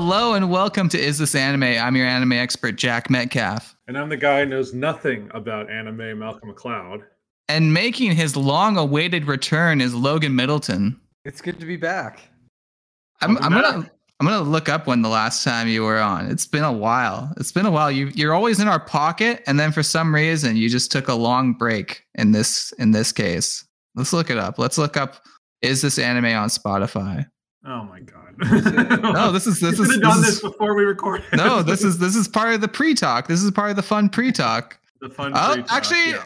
Hello and welcome to Is This Anime? I'm your anime expert, Jack Metcalf. And I'm the guy who knows nothing about anime, Malcolm McLeod. And making his long awaited return is Logan Middleton. It's good to be back. I'm, I'm gonna. I'm gonna look up when the last time you were on. It's been a while. It's been a while. You you're always in our pocket, and then for some reason you just took a long break in this in this case. Let's look it up. Let's look up is this anime on Spotify? Oh my god. No, this is this You is should have done this this is before we recorded. no, this is this is part of the pre-talk. This is part of the fun pre-talk. the fun. Oh, actually, yeah.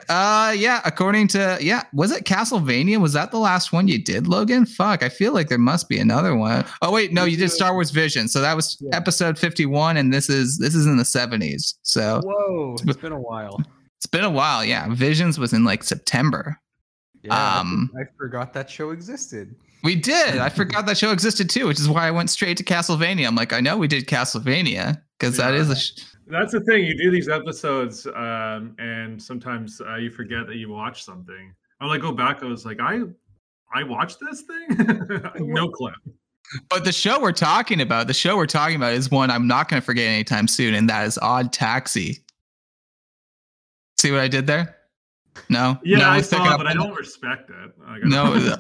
uh, yeah. According to yeah, was it Castlevania? Was that the last one you did, Logan? Fuck, I feel like there must be another one. Oh wait, no, you did Star Wars Vision. So that was Yeah. episode fifty-one, and this is this is in the seventies. So Whoa, it's been a while. it's been a while. Yeah, Visions was in like September. Yeah, Um, I forgot that show existed. We did. I forgot that show existed too, which is why I went straight to Castlevania. I'm like, I know we did Castlevania because that is a. Sh- That's the thing. You do these episodes, um, and sometimes uh, you forget that you watch something. I like go back. I was like, I, I watched this thing. no clue. But the show we're talking about, the show we're talking about is one I'm not going to forget anytime soon, and that is Odd Taxi. See what I did there? No. Yeah, no I saw, it, but I don't respect it. No.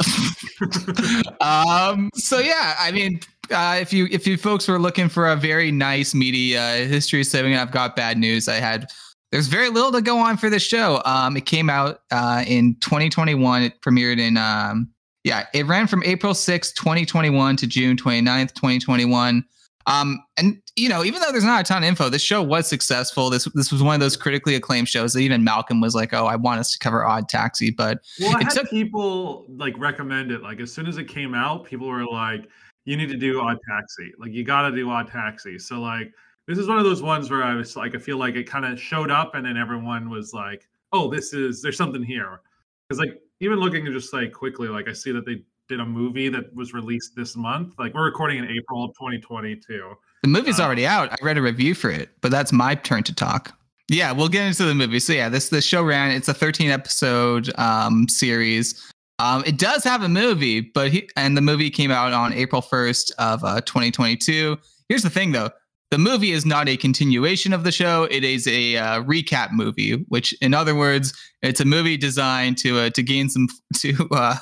um. So yeah, I mean, uh, if you if you folks were looking for a very nice media history setting, I've got bad news. I had there's very little to go on for the show. Um, it came out uh, in 2021. It premiered in um, yeah, it ran from April 6th, 2021 to June 29th, 2021. Um, and you know, even though there's not a ton of info, this show was successful. This this was one of those critically acclaimed shows that even Malcolm was like, "Oh, I want us to cover Odd Taxi," but Well, I It had took- people like recommend it. Like as soon as it came out, people were like, "You need to do Odd Taxi. Like you got to do Odd Taxi." So like this is one of those ones where I was like, I feel like it kind of showed up, and then everyone was like, "Oh, this is there's something here." Because like even looking at just like quickly, like I see that they did a movie that was released this month. Like we're recording in April of 2022. The movie's Uh, already out. I read a review for it, but that's my turn to talk. Yeah, we'll get into the movie. So yeah, this this show ran. It's a 13 episode um, series. Um, it does have a movie, but he, and the movie came out on April 1st of uh, 2022. Here's the thing, though. The movie is not a continuation of the show. It is a uh, recap movie, which, in other words, it's a movie designed to uh, to gain some to uh,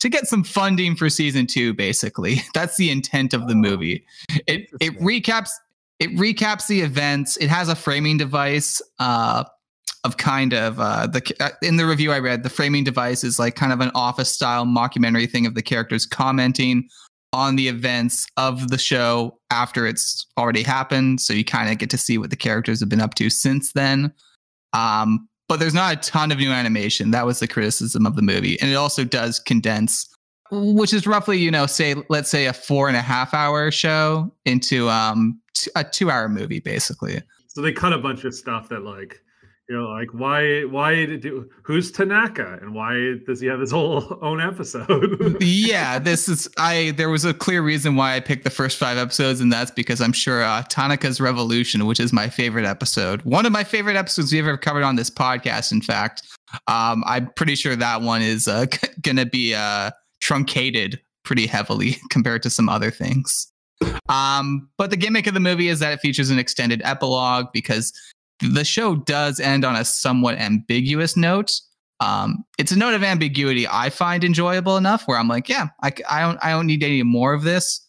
to get some funding for season two. Basically, that's the intent of the Oh. movie. It it recaps it recaps the events. It has a framing device uh, of kind of uh, the uh, in the review I read. The framing device is like kind of an office style mockumentary thing of the characters commenting on the events of the show after it's already happened. So you kind of get to see what the characters have been up to since then. Um, but there's not a ton of new animation. That was the criticism of the movie, and it also does condense which is roughly you know say let's say a four and a half hour show into um t- a two hour movie basically So they cut a bunch of stuff that like you know like why why did who's Tanaka and why does he have his whole own episode? yeah this is i there was a clear reason why i picked the first five episodes and that's because i'm sure uh, tanaka's revolution which is my favorite episode one of my favorite episodes we've ever covered on this podcast in fact um i'm pretty sure that one is uh, gonna be uh truncated pretty heavily compared to some other things um but the gimmick of the movie is that it features an extended epilogue because the show does end on a somewhat ambiguous note um, it's a note of ambiguity I find enjoyable enough where I'm like, yeah, I, I don't I don't need any more of this.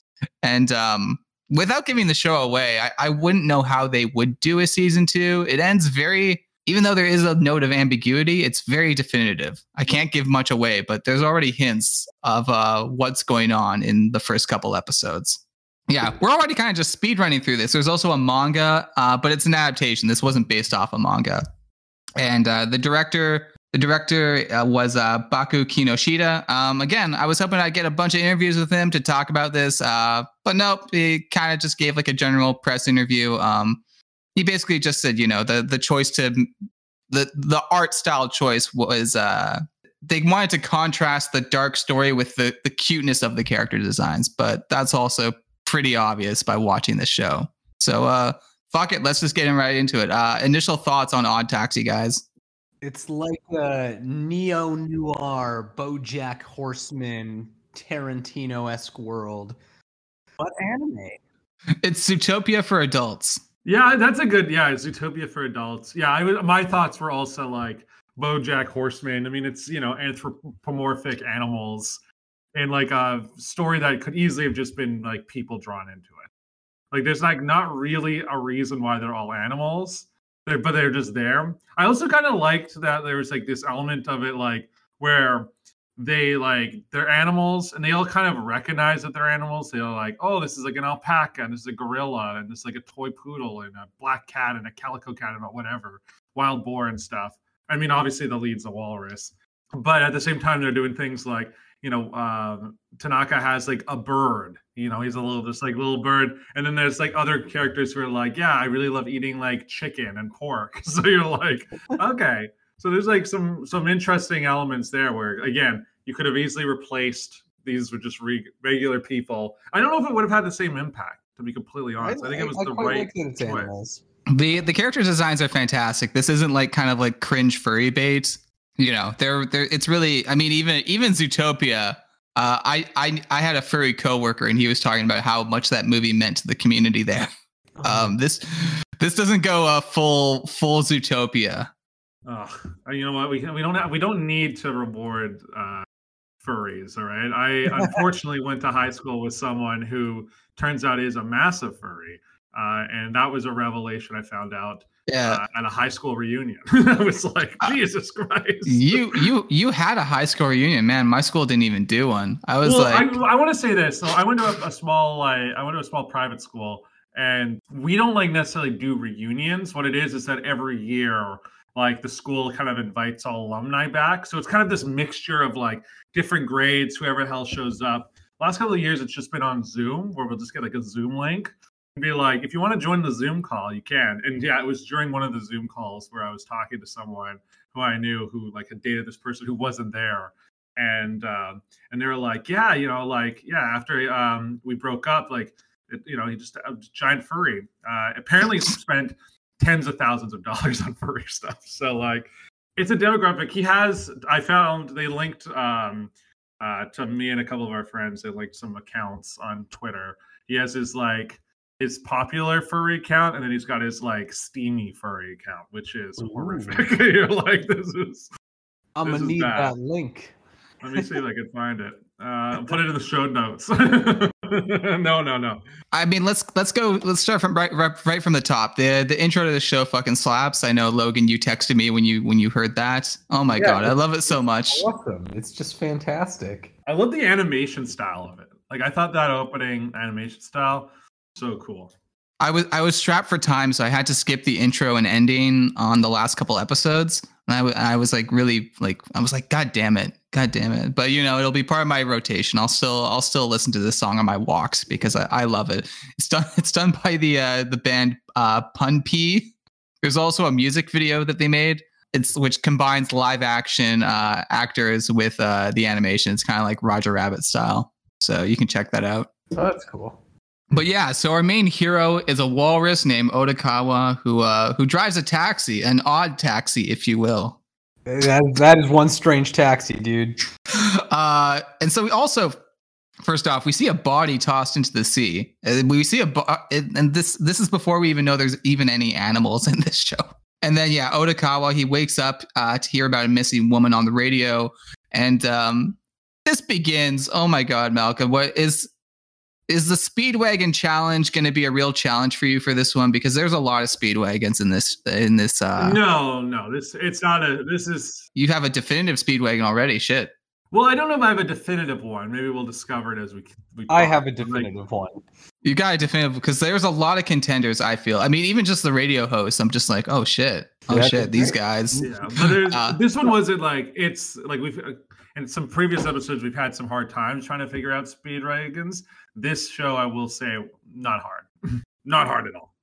And um, without giving the show away, I, I wouldn't know how they would do a season two. It ends very, even though there is a note of ambiguity, it's very definitive. I can't give much away, but there's already hints of uh, what's going on in the first couple episodes. Yeah, we're already kind of just speed running through this. There's also a manga, uh, but it's an adaptation. This wasn't based off a manga. And uh, the director, the director uh, was uh, Baku Kinoshita. Um, again, I was hoping I'd get a bunch of interviews with him to talk about this, uh, but nope. He kind of just gave like a general press interview. Um, he basically just said, you know, the the choice to the the art style choice was uh, they wanted to contrast the dark story with the the cuteness of the character designs, but that's also pretty obvious by watching this show. So uh fuck it, let's just get in right into it. Uh initial thoughts on Odd Taxi guys. It's like a neo noir, BoJack Horseman, Tarantino esque world, but anime. It's Zootopia for adults. Yeah, that's a good. Yeah, it's Zootopia for adults. Yeah, I was, my thoughts were also like BoJack Horseman. I mean, it's you know anthropomorphic animals in like a story that could easily have just been like people drawn into it. Like, there's like not really a reason why they're all animals, they're, but they're just there. I also kind of liked that there was like this element of it, like where they like they're animals and they all kind of recognize that they're animals. They're like, oh, this is like an alpaca and this is a gorilla and this is like a toy poodle and a black cat and a calico cat and whatever, wild boar and stuff. I mean, obviously the lead's a walrus, but at the same time they're doing things like, you know, uh, Tanaka has like a bird. You know, he's a little this like little bird, and then there's like other characters who are like, yeah, I really love eating like chicken and pork. So you're like, okay. So there's like some some interesting elements there where again you could have easily replaced these with just re- regular people. I don't know if it would have had the same impact. To be completely honest, I, I think it was I the right like choice. The the character designs are fantastic. This isn't like kind of like cringe furry bait. You know, they're they're it's really I mean even even Zootopia. Uh, I I I had a furry coworker and he was talking about how much that movie meant to the community there. Oh. Um, this this doesn't go a uh, full full Zootopia. Oh, you know what? We we don't have, we don't need to reward uh, furries. All right. I unfortunately went to high school with someone who turns out is a massive furry. Uh, and that was a revelation I found out yeah. Uh, at a high school reunion. I was like, uh, Jesus Christ. You you you had a high school reunion, man. My school didn't even do one. I was well, like, I, I want to say this. So I went to a, a small like I went to a small private school, and we don't like necessarily do reunions. What it is is that every year like the school kind of invites all alumni back. So it's kind of this mixture of like different grades, whoever the hell shows up. Last couple of years, it's just been on Zoom where we'll just get like a Zoom link be like, if you want to join the Zoom call, you can. And yeah, it was during one of the Zoom calls where I was talking to someone who I knew who like had dated this person who wasn't there. And um, and they were like, yeah, you know, like yeah, after um, we broke up, like it, you know, he just a giant furry. Uh, apparently spent tens of thousands of dollars on furry stuff. So like it's a demographic. He has I found they linked um uh to me and a couple of our friends, they linked some accounts on Twitter. He has his like his popular furry account and then he's got his like steamy furry account, which is Ooh. horrific. You're like, this is I'm gonna need bad. that link. Let me see if I can find it. Uh, put it in the show notes. no, no, no. I mean, let's let's go. Let's start from right, right right from the top. the The intro to the show fucking slaps. I know Logan, you texted me when you when you heard that. Oh my yeah, god, I love it so much. Awesome! It's just fantastic. I love the animation style of it. Like I thought that opening animation style so cool. I was I was strapped for time, so I had to skip the intro and ending on the last couple episodes. And I, w- I was like really like I was like God damn it, God damn it. But you know it'll be part of my rotation. I'll still I'll still listen to this song on my walks because I, I love it. It's done it's done by the uh, the band uh, PUNPEE. There's also a music video that they made. It's which combines live action uh, actors with uh, the animation. It's kind of like Roger Rabbit style. So you can check that out. Oh, that's cool. But yeah, so our main hero is a walrus named Odokawa who uh, who drives a taxi, an odd taxi, if you will. That, that is one strange taxi, dude. Uh, and so we also, first off, we see a body tossed into the sea. We see a, bo- and this this is before we even know there's even any animals in this show. And then yeah, Odokawa he wakes up uh, to hear about a missing woman on the radio, and um, this begins. Oh my God, Malcolm, what is is the speedwagon challenge going to be a real challenge for you for this one? Because there's a lot of speedwagons in this in this uh no no this it's not a this is you have a definitive speedwagon already shit. Well i don't know if i have a definitive one. Maybe we'll discover it as we, we i have a definitive like, one. You got a definitive because there's a lot of contenders i feel. I mean even just the radio host i'm just like oh shit. Oh yeah, shit these guys. Yeah but uh, this one wasn't like it's like we've in some previous episodes we've had some hard times trying to figure out speed wagons this show i will say not hard. Not hard at all.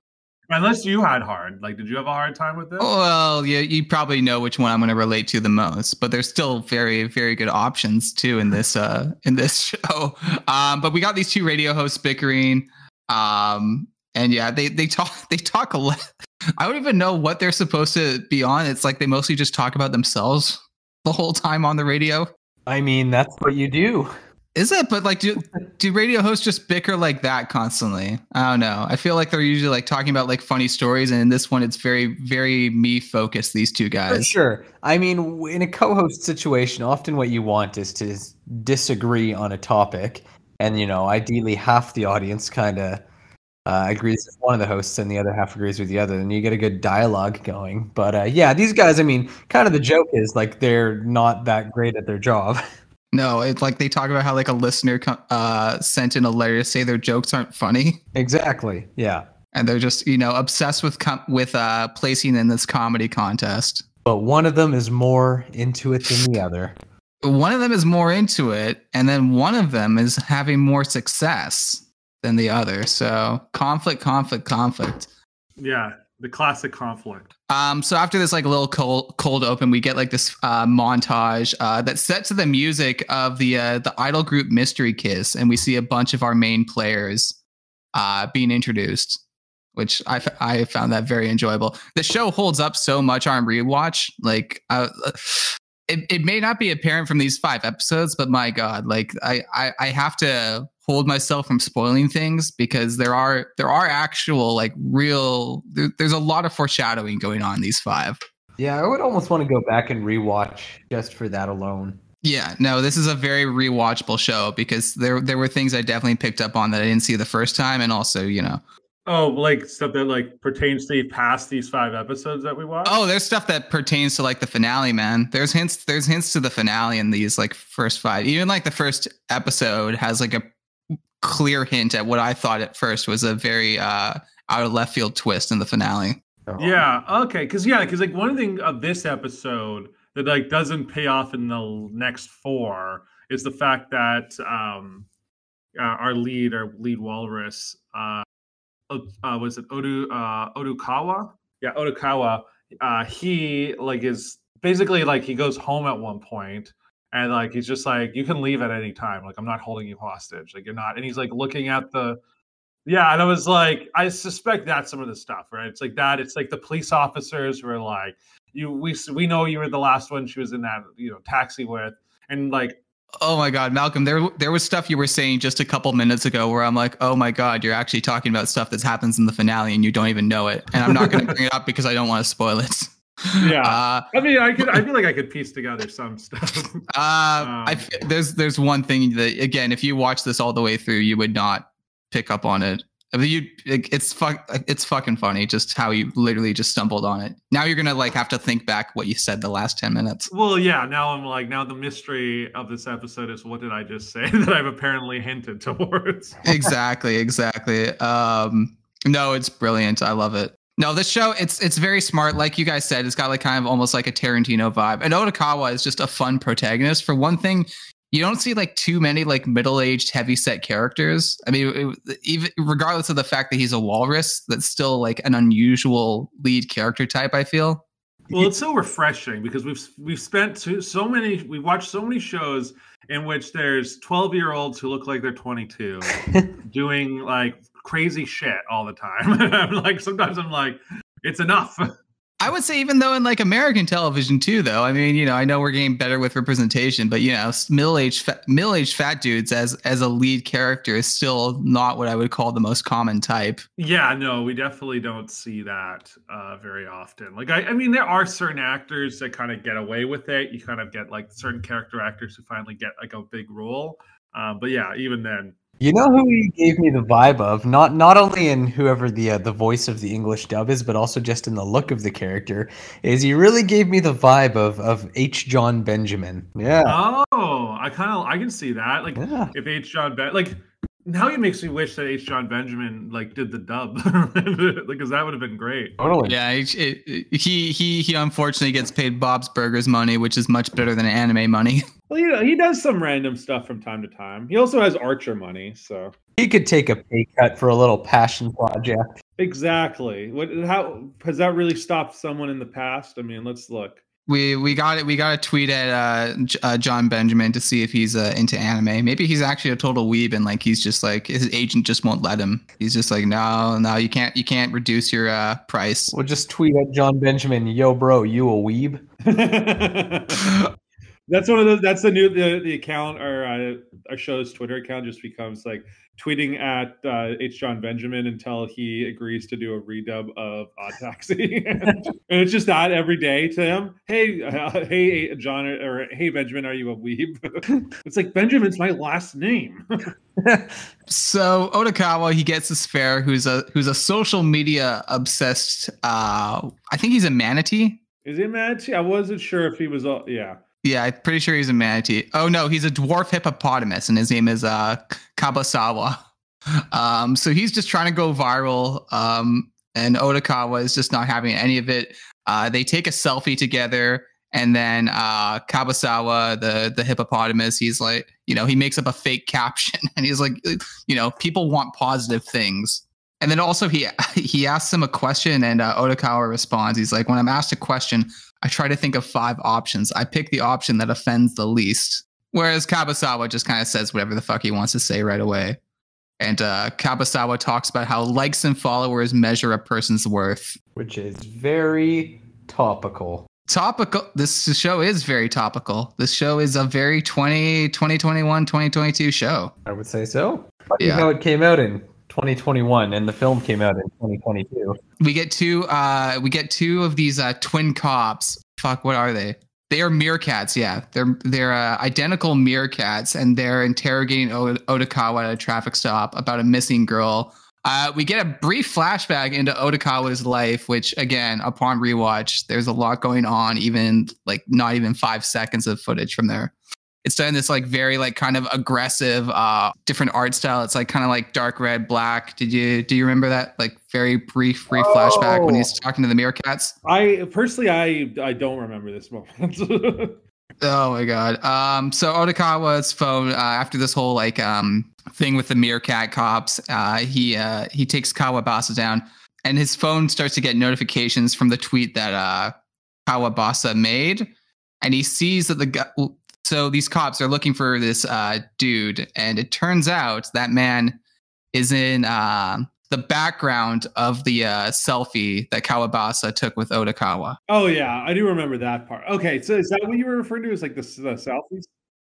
Unless you had hard. Like did you have a hard time with this? Well yeah you probably know which one i'm going to relate to the most but there's still very very good options too in this uh in this show. Um but we got these two radio hosts bickering um and yeah they they talk they talk a lot i don't even know what they're supposed to be on. It's like they mostly just talk about themselves the whole time on the radio. I mean, that's what you do. Is it? But like, do do radio hosts just bicker like that constantly? I don't know. I feel like they're usually like talking about like funny stories, and in this one, it's very very me focused. These two guys. For sure. I mean, in a co-host situation, often what you want is to disagree on a topic, and you know, ideally half the audience kind of uh, agrees with one of the hosts and the other half agrees with the other, and you get a good dialogue going. But uh, yeah, these guys, I mean, kind of the joke is like they're not that great at their job. No, it's like they talk about how like a listener uh, sent in a letter to say their jokes aren't funny. Exactly. Yeah. And they're just you know obsessed with com- with uh, placing in this comedy contest. But one of them is more into it than the other. One of them is more into it, and then one of them is having more success than the other. So conflict, conflict, conflict. Yeah, the classic conflict. Um, so after this like little cold cold open, we get like this uh, montage uh, that's set to the music of the uh, the idol group Mystery Kiss, and we see a bunch of our main players uh, being introduced, which I, f- I found that very enjoyable. The show holds up so much on rewatch. Like, uh, it, it may not be apparent from these five episodes, but my God, like I, I, I have to hold myself from spoiling things because there are there are actual like real there, there's a lot of foreshadowing going on in these five. Yeah, I would almost want to go back and rewatch just for that alone. Yeah, no, this is a very rewatchable show because there there were things I definitely picked up on that I didn't see the first time, and also you know. Oh, like stuff that like pertains to past these five episodes that we watched. Oh, there's stuff that pertains to like the finale, man. There's hints. There's hints to the finale in these like first five. Even like the first episode has like a clear hint at what I thought at first was a very uh, out of left field twist in the finale. Oh. Yeah. Okay. Because yeah, because like one thing of this episode that like doesn't pay off in the next four is the fact that um, uh, our lead, our lead walrus, uh, uh, was it Odu uh, Odokawa? Yeah, Odokawa. Uh, he like is basically like he goes home at one point and like he's just like you can leave at any time like i'm not holding you hostage like you're not and he's like looking at the yeah and i was like i suspect that's some of the stuff right it's like that it's like the police officers were like you we we know you were the last one she was in that you know taxi with and like Oh my God, Malcolm, there there was stuff you were saying just a couple minutes ago where I'm like, oh my God, you're actually talking about stuff that happens in the finale and you don't even know it. And I'm not going to bring it up because I don't want to spoil it. yeah uh, i mean i could i feel like i could piece together some stuff uh um, I, there's there's one thing that again if you watch this all the way through you would not pick up on it I mean, you it's fuck it's fucking funny just how you literally just stumbled on it. Now you're gonna like have to think back what you said the last ten minutes. Well, yeah. Now I'm like now the mystery of this episode is what did I just say that I've apparently hinted towards. exactly, exactly. Um, no, it's brilliant. I love it. No, this show it's it's very smart. Like you guys said, it's got like kind of almost like a Tarantino vibe. And Odokawa is just a fun protagonist. For one thing, you don't see like too many like middle-aged heavy set characters. I mean, it, even regardless of the fact that he's a walrus, that's still like an unusual lead character type. I feel. Well, it's so refreshing because we've we've spent so many we watched so many shows in which there's 12 year olds who look like they're 22 doing like crazy shit all the time. I'm like, sometimes I'm like, it's enough. I would say even though in like American television too, though. I mean, you know, I know we're getting better with representation, but you know, middle-aged fat, middle-aged fat dudes as as a lead character is still not what I would call the most common type. Yeah, no, we definitely don't see that uh, very often. Like, I, I mean, there are certain actors that kind of get away with it. You kind of get like certain character actors who finally get like a big role. Um, but yeah, even then, you know who he gave me the vibe of not not only in whoever the uh, the voice of the English dub is, but also just in the look of the character. Is he really gave me the vibe of of H. Jon Benjamin? Yeah. Oh, I kind of I can see that. Like yeah. if H. Jon Ben like now it makes me wish that H. Jon Benjamin like did the dub because that would have been great. Totally. Yeah, it, it, he he he unfortunately gets paid Bob's Burgers money, which is much better than anime money. Well, you know, he does some random stuff from time to time. He also has Archer money, so he could take a pay cut for a little passion project. Exactly. What? How has that really stopped someone in the past? I mean, let's look. We we got it. We got a tweet at uh, uh, Jon Benjamin to see if he's uh, into anime. Maybe he's actually a total weeb and like he's just like his agent just won't let him. He's just like, no, no, you can't, you can't reduce your uh, price. We'll just tweet at Jon Benjamin, yo, bro, you a weeb. That's one of those. That's the new the, the account or uh, our show's Twitter account just becomes like tweeting at uh, H. Jon Benjamin until he agrees to do a redub of Odd Taxi, and it's just that every day to him. Hey, uh, hey, John, or hey, Benjamin, are you a weeb? it's like Benjamin's my last name. so Odokawa, he gets this fair who's a who's a social media obsessed. Uh, I think he's a manatee. Is he a manatee? I wasn't sure if he was. All, yeah. Yeah, I'm pretty sure he's a manatee. Oh no, he's a dwarf hippopotamus, and his name is uh Kabasawa. Um, so he's just trying to go viral. Um, and Odokawa is just not having any of it. Uh, they take a selfie together, and then uh, Kabasawa, the the hippopotamus, he's like, you know, he makes up a fake caption, and he's like, you know, people want positive things. And then also he he asks him a question, and uh, Odokawa responds. He's like, when I'm asked a question, I try to think of five options. I pick the option that offends the least. Whereas Kabasawa just kind of says whatever the fuck he wants to say right away. And uh, Kabasawa talks about how likes and followers measure a person's worth, which is very topical. Topical. This show is very topical. This show is a very 20, 2021, 2022 show. I would say so. Funny yeah. how it came out in 2021 and the film came out in 2022. We get two uh we get two of these uh twin cops. Fuck, what are they? They are meerkats, yeah. They're they're uh, identical meerkats and they're interrogating o- Odokawa at a traffic stop about a missing girl. Uh, we get a brief flashback into Odokawa's life, which again, upon rewatch, there's a lot going on, even like not even five seconds of footage from there it's done this like very like kind of aggressive uh different art style it's like kind of like dark red black did you do you remember that like very brief brief oh. flashback when he's oh. talking to the meerkats i personally i i don't remember this moment oh my god um so odokawa's phone uh, after this whole like um thing with the meerkat cops uh he uh he takes kawabasa down and his phone starts to get notifications from the tweet that uh kawabasa made and he sees that the guy so these cops are looking for this uh, dude, and it turns out that man is in uh, the background of the uh, selfie that Kawabasa took with Odokawa. Oh yeah, I do remember that part. Okay, so is that what you were referring to? Is like the, the selfies?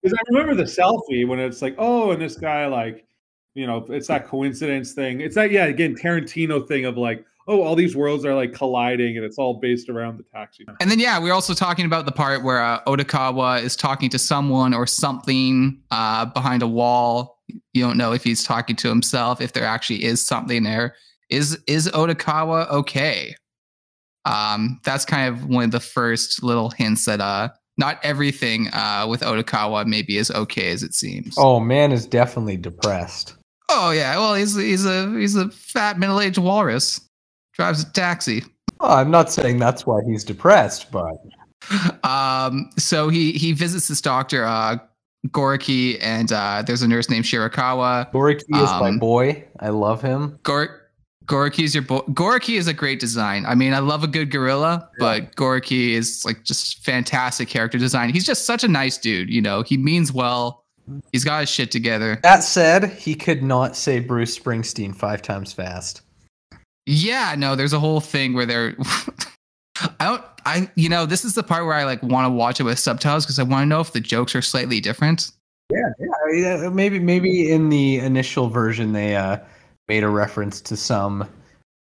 Because I remember the selfie when it's like, oh, and this guy like, you know, it's that coincidence thing. It's that yeah, again Tarantino thing of like, oh, all these worlds are like colliding and it's all based around the taxi. And then, yeah, we're also talking about the part where uh, Odokawa is talking to someone or something uh, behind a wall. You don't know if he's talking to himself, if there actually is something there. Is is Odokawa okay? Um, that's kind of one of the first little hints that uh, not everything uh, with Odokawa maybe as okay as it seems. Oh, man is definitely depressed. Oh yeah, well he's he's a he's a fat middle aged walrus drives a taxi. Well, I'm not saying that's why he's depressed, but um, so he he visits this doctor, uh, Goriki, and uh, there's a nurse named Shirakawa. Goriki is um, my boy. I love him. Gor- Goriki is your boy. Goriki is a great design. I mean, I love a good gorilla, yeah. but Goriki is like just fantastic character design. He's just such a nice dude. You know, he means well. He's got his shit together. That said, he could not say Bruce Springsteen five times fast. Yeah, no, there's a whole thing where they're. I don't. I you know this is the part where I like want to watch it with subtitles because I want to know if the jokes are slightly different. Yeah, yeah. Maybe maybe in the initial version they uh, made a reference to some,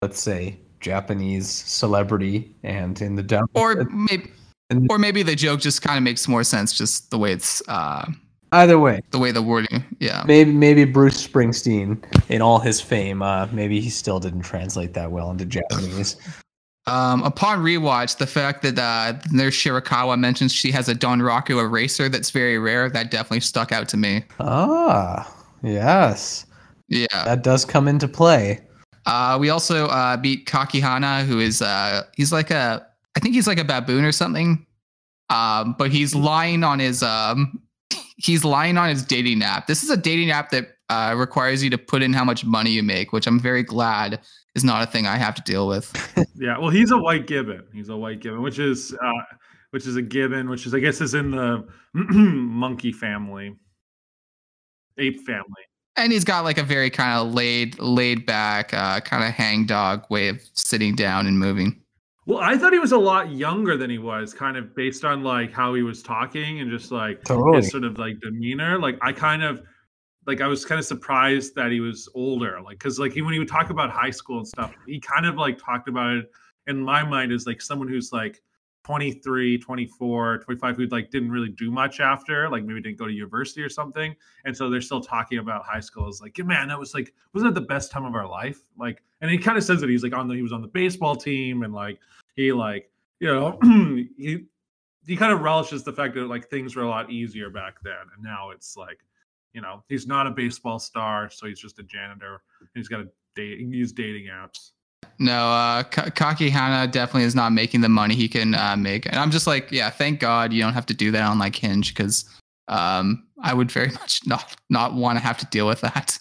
let's say, Japanese celebrity, and in the dub, or maybe, or maybe the joke just kind of makes more sense just the way it's uh, Either way, the way the wording, yeah. Maybe maybe Bruce Springsteen, in all his fame, uh, maybe he still didn't translate that well into Japanese. Um, upon rewatch, the fact that uh, Nurse Shirakawa mentions she has a Donraku eraser that's very rare, that definitely stuck out to me. Ah, yes. Yeah. That does come into play. Uh, we also uh, beat Kakihana, who is uh, he's like a I think he's like a baboon or something. Um, but he's lying on his um, he's lying on his dating app. This is a dating app that uh, requires you to put in how much money you make, which I'm very glad is not a thing I have to deal with. yeah, well, he's a white gibbon. He's a white gibbon, which is uh, which is a gibbon, which is I guess is in the monkey family, ape family. And he's got like a very kind of laid laid back, uh, kind of hang dog way of sitting down and moving. Well, I thought he was a lot younger than he was, kind of based on like how he was talking and just like Totally. his sort of like demeanor. Like I kind of like I was kind of surprised that he was older. Like because like he, when he would talk about high school and stuff, he kind of like talked about it in my mind as like someone who's like 23 24 25 who like didn't really do much after like maybe didn't go to university or something and so they're still talking about high school it's like man that was like wasn't that the best time of our life like and he kind of says that he's like on the he was on the baseball team and like he like you know he he kind of relishes the fact that like things were a lot easier back then. And now it's like you know he's not a baseball star so he's just a janitor. And he's got to date use dating apps. No, uh, Ka- Kakihana definitely is not making the money he can uh, make, and I'm just like, yeah, thank God you don't have to do that on like Hinge because um, I would very much not not want to have to deal with that.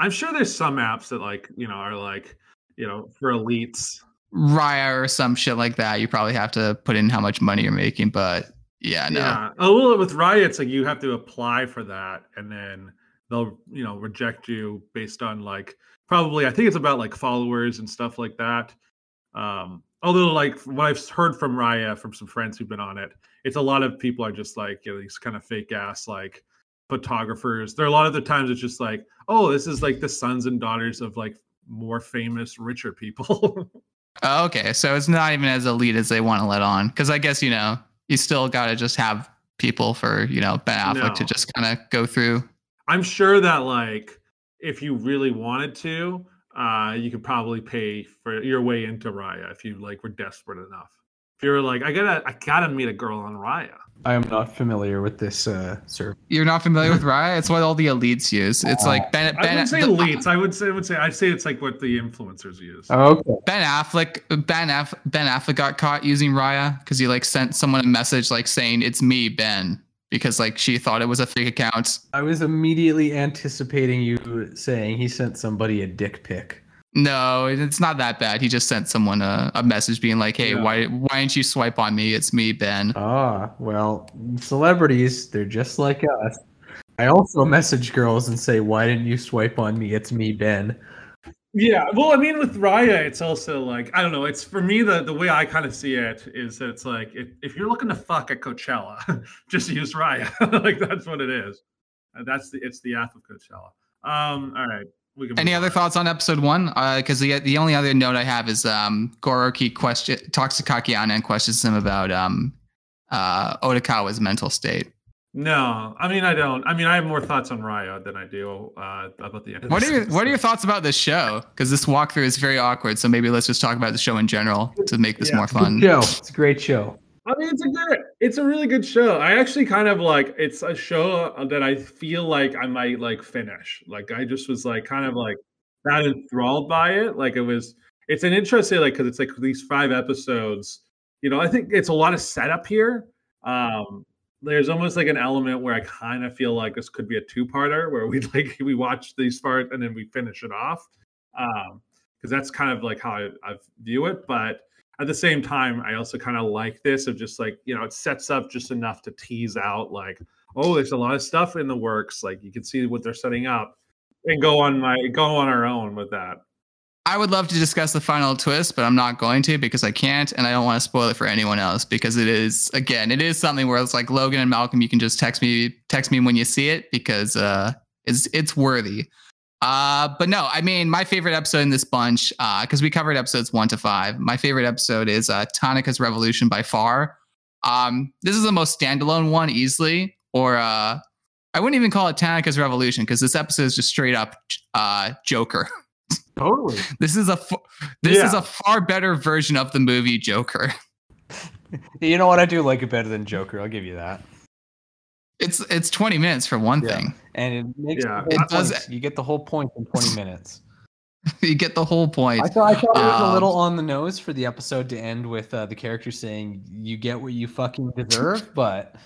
I'm sure there's some apps that like you know are like you know for elites Raya or some shit like that, you probably have to put in how much money you're making, but yeah, no. Yeah. Oh, well, with Raya, it's like you have to apply for that, and then they'll, you know, reject you based on like probably I think it's about like followers and stuff like that. Um, although, like what I've heard from Raya from some friends who've been on it, it's a lot of people are just like you know these kind of fake ass like photographers. There are a lot of the times it's just like, oh, this is like the sons and daughters of like more famous, richer people. Oh, okay, so it's not even as elite as they want to let on, because I guess you know you still got to just have people for you know Ben Affleck to just kind of go through. I'm sure that like if you really wanted to, uh, you could probably pay for your way into Raya if you like were desperate enough. If you're like, I gotta, I gotta meet a girl on Raya. I am not familiar with this uh, service. You're not familiar with Raya? It's what all the elites use. It's like Ben. I wouldn't say the- elites. I would say, I would say, I'd say it's like what the influencers use. Oh, okay. Ben Affleck, Ben Aff, Ben Affleck got caught using Raya because he like sent someone a message like saying it's me, Ben, because like she thought it was a fake account. I was immediately anticipating you saying he sent somebody a dick pic. No, it's not that bad. He just sent someone a, a message being like, "Hey, Yeah. why why didn't you swipe on me? It's me, Ben." Ah, well, celebrities, they're just like us. I also message girls and say, "Why didn't you swipe on me? It's me, Ben." Yeah, well, I mean, with Raya, it's also like I don't know. It's for me the the way I kind of see it is that it's like if, if you're looking to fuck at Coachella, just use Raya. like that's what it is. That's the it's the app of Coachella. Um, all right, we can. Any other on. thoughts on episode one? Because the the only other note I have is um, Goriki question talks to Kakihana and questions him about um, uh, Odokawa's mental state. No, I mean I don't. I mean I have more thoughts on Raya than I do uh, about the end. What are your. What are your thoughts about this show? Because this walkthrough is very awkward. So maybe let's just talk about the show in general to make this Yeah. more fun. Good show. It's a great show. I mean, it's a good, it's a really good show. I actually kind of like, it's a show that I feel like I might like finish. Like I just was like, kind of like that enthralled by it. Like it was, it's an interesting, like, cause it's like these five episodes, you know, I think it's a lot of setup here. Um, there's almost like an element where I kind of feel like this could be a two-parter where we like we watch these parts and then we finish it off. Um, because that's kind of like how I, I view it. But at the same time, I also kind of like this of just like, you know, it sets up just enough to tease out like, oh, there's a lot of stuff in the works. Like you can see what they're setting up and go on my go on our own with that. I would love to discuss the final twist, but I'm not going to because I can't, and I don't want to spoil it for anyone else because it is again, it is something where it's like Logan and Malcolm. You can just text me, text me when you see it because uh, it's it's worthy. Uh, but no, I mean, my favorite episode in this bunch, because we covered episodes one to five. My favorite episode is uh, Tanaka's Revolution by far. Um, this is the most standalone one easily, or uh, I wouldn't even call it Tanaka's Revolution because this episode is just straight up uh, Joker. Totally. This is a f- this is a far better version of the movie Joker. You know what? I do like it better than Joker. I'll give you that. It's it's 20 minutes for one Yeah. thing. And it makes Yeah. It does- point. You get the whole point in 20 minutes. you get the whole point. I thought, I thought it was Um, a little on the nose for the episode to end with uh, the character saying, "You get what you fucking deserve," but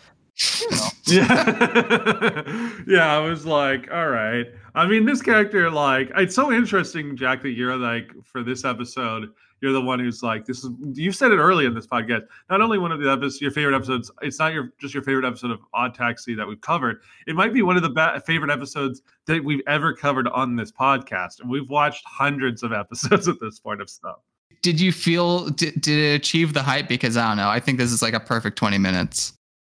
you know, Yeah. yeah, I was like, all right. I mean, this character, like, it's so interesting, Jack, that you're like, for this episode, you're the one who's like, this is, you said it early in this podcast. Not only one of the episodes, your favorite episodes, it's not your just your favorite episode of Odd Taxi that we've covered. It might be one of the be- favorite episodes that we've ever covered on this podcast. And we've watched hundreds of episodes at this point of stuff. did you feel did, did it achieve the hype? Because I don't know. I think this is like a perfect twenty minutes.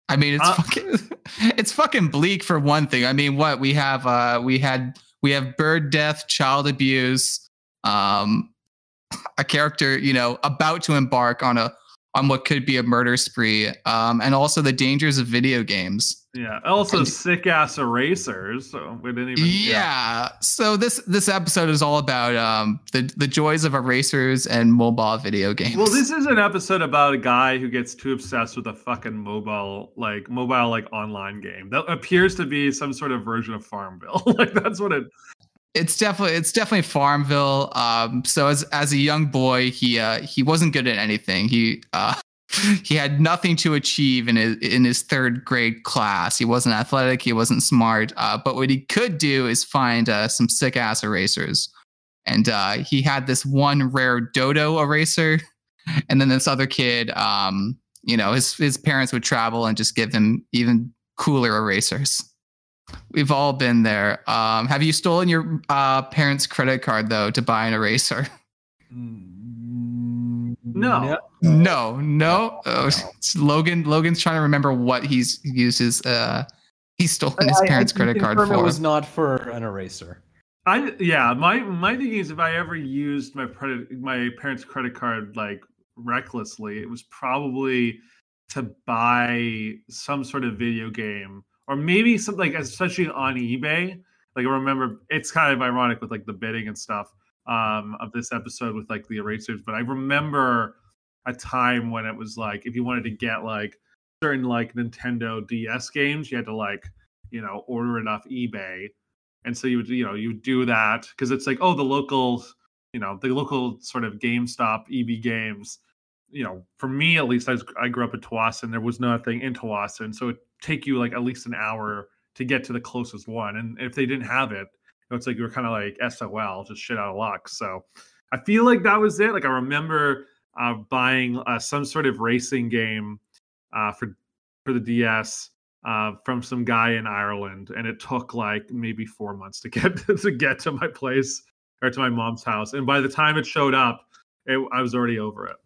I mean, it's Uh, fucking it's fucking bleak for one thing. I mean, what we have uh we had we have bird death, child abuse, um a character, you know, about to embark on a on what could be a murder spree, um, and also the dangers of video games. Yeah. Also, And- sick ass erasers. So we didn't even. Yeah. So this this episode is all about um the the joys of erasers and mobile video games. Well, this is an episode about a guy who gets too obsessed with a fucking mobile, like mobile, like online game that appears to be some sort of version of Farmville. like that's what it. It's definitely it's definitely Farmville. Um, so as as a young boy, he uh, he wasn't good at anything. He uh, he had nothing to achieve in his in his third grade class. He wasn't athletic. He wasn't smart. Uh, but what he could do is find uh, some sick ass erasers. And uh, he had this one rare dodo eraser, and then this other kid. Um, you know, his his parents would travel and just give him even cooler erasers. We've all been there. Um, have you stolen your uh, parents' credit card though to buy an eraser? No. No, no. Oh, no. Logan. Logan's trying to remember what he's uses. Uh, he's stolen his I- I parents' credit card confirm for. It was not for an eraser. I yeah. My my thinking is if I ever used my credit my parents' credit card like recklessly, it was probably to buy some sort of video game or maybe something like especially on eBay. Like I remember, it's kind of ironic with like the bidding and stuff um, of this episode with like the erasers. But I remember a time when it was like if you wanted to get like certain like Nintendo DS games, you had to like you know order off eBay, and so you would you know you do that because it's like oh the local you know the local sort of GameStop EB Games. You know, for me at least, I, was, I grew up in Tsawwassen. There was nothing in Tsawwassen, so it take you like at least an hour to get to the closest one. And if they didn't have it, it's like you were kind of like SOL, just shit out of luck. So I feel like that was it. Like I remember uh, buying uh, some sort of racing game uh, for for the DS uh, from some guy in Ireland, and it took like maybe four months to get to get to my place or to my mom's house. And by the time it showed up, it, I was already over it.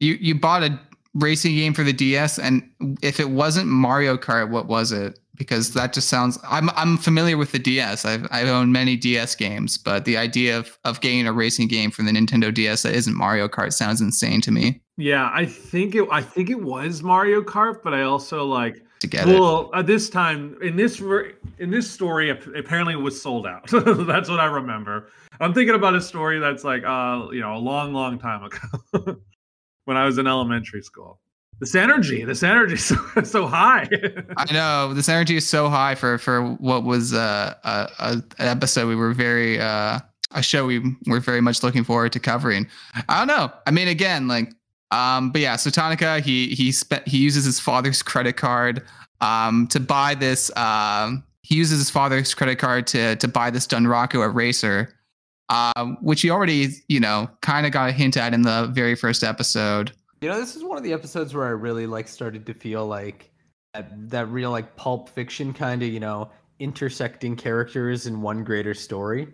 You you bought a racing game for the DS, and if it wasn't Mario Kart, what was it? Because that just sounds. I'm I'm familiar with the DS. I've I've owned many DS games, but the idea of of getting a racing game from the Nintendo DS that isn't Mario Kart sounds insane to me. Yeah, I think it. I think it was Mario Kart, but I also like To get it, well at this time in this in this story apparently it was sold out that's what i remember i'm thinking about a story that's like uh you know a long long time ago when i was in elementary school this energy this energy is so, so high I know this energy is so high for for what was uh, a, a an episode we were very uh, a show we were very much looking forward to covering. I don't know. I mean, again, like, um, but yeah. So Tanaka, he he spent he uses his father's credit card um to buy this. Um, he uses his father's credit card to to buy this Dunraku eraser, um, which he already you know kind of got a hint at in the very first episode. You know, this is one of the episodes where I really like started to feel like that, that real like pulp fiction kind of, you know, intersecting characters in one greater story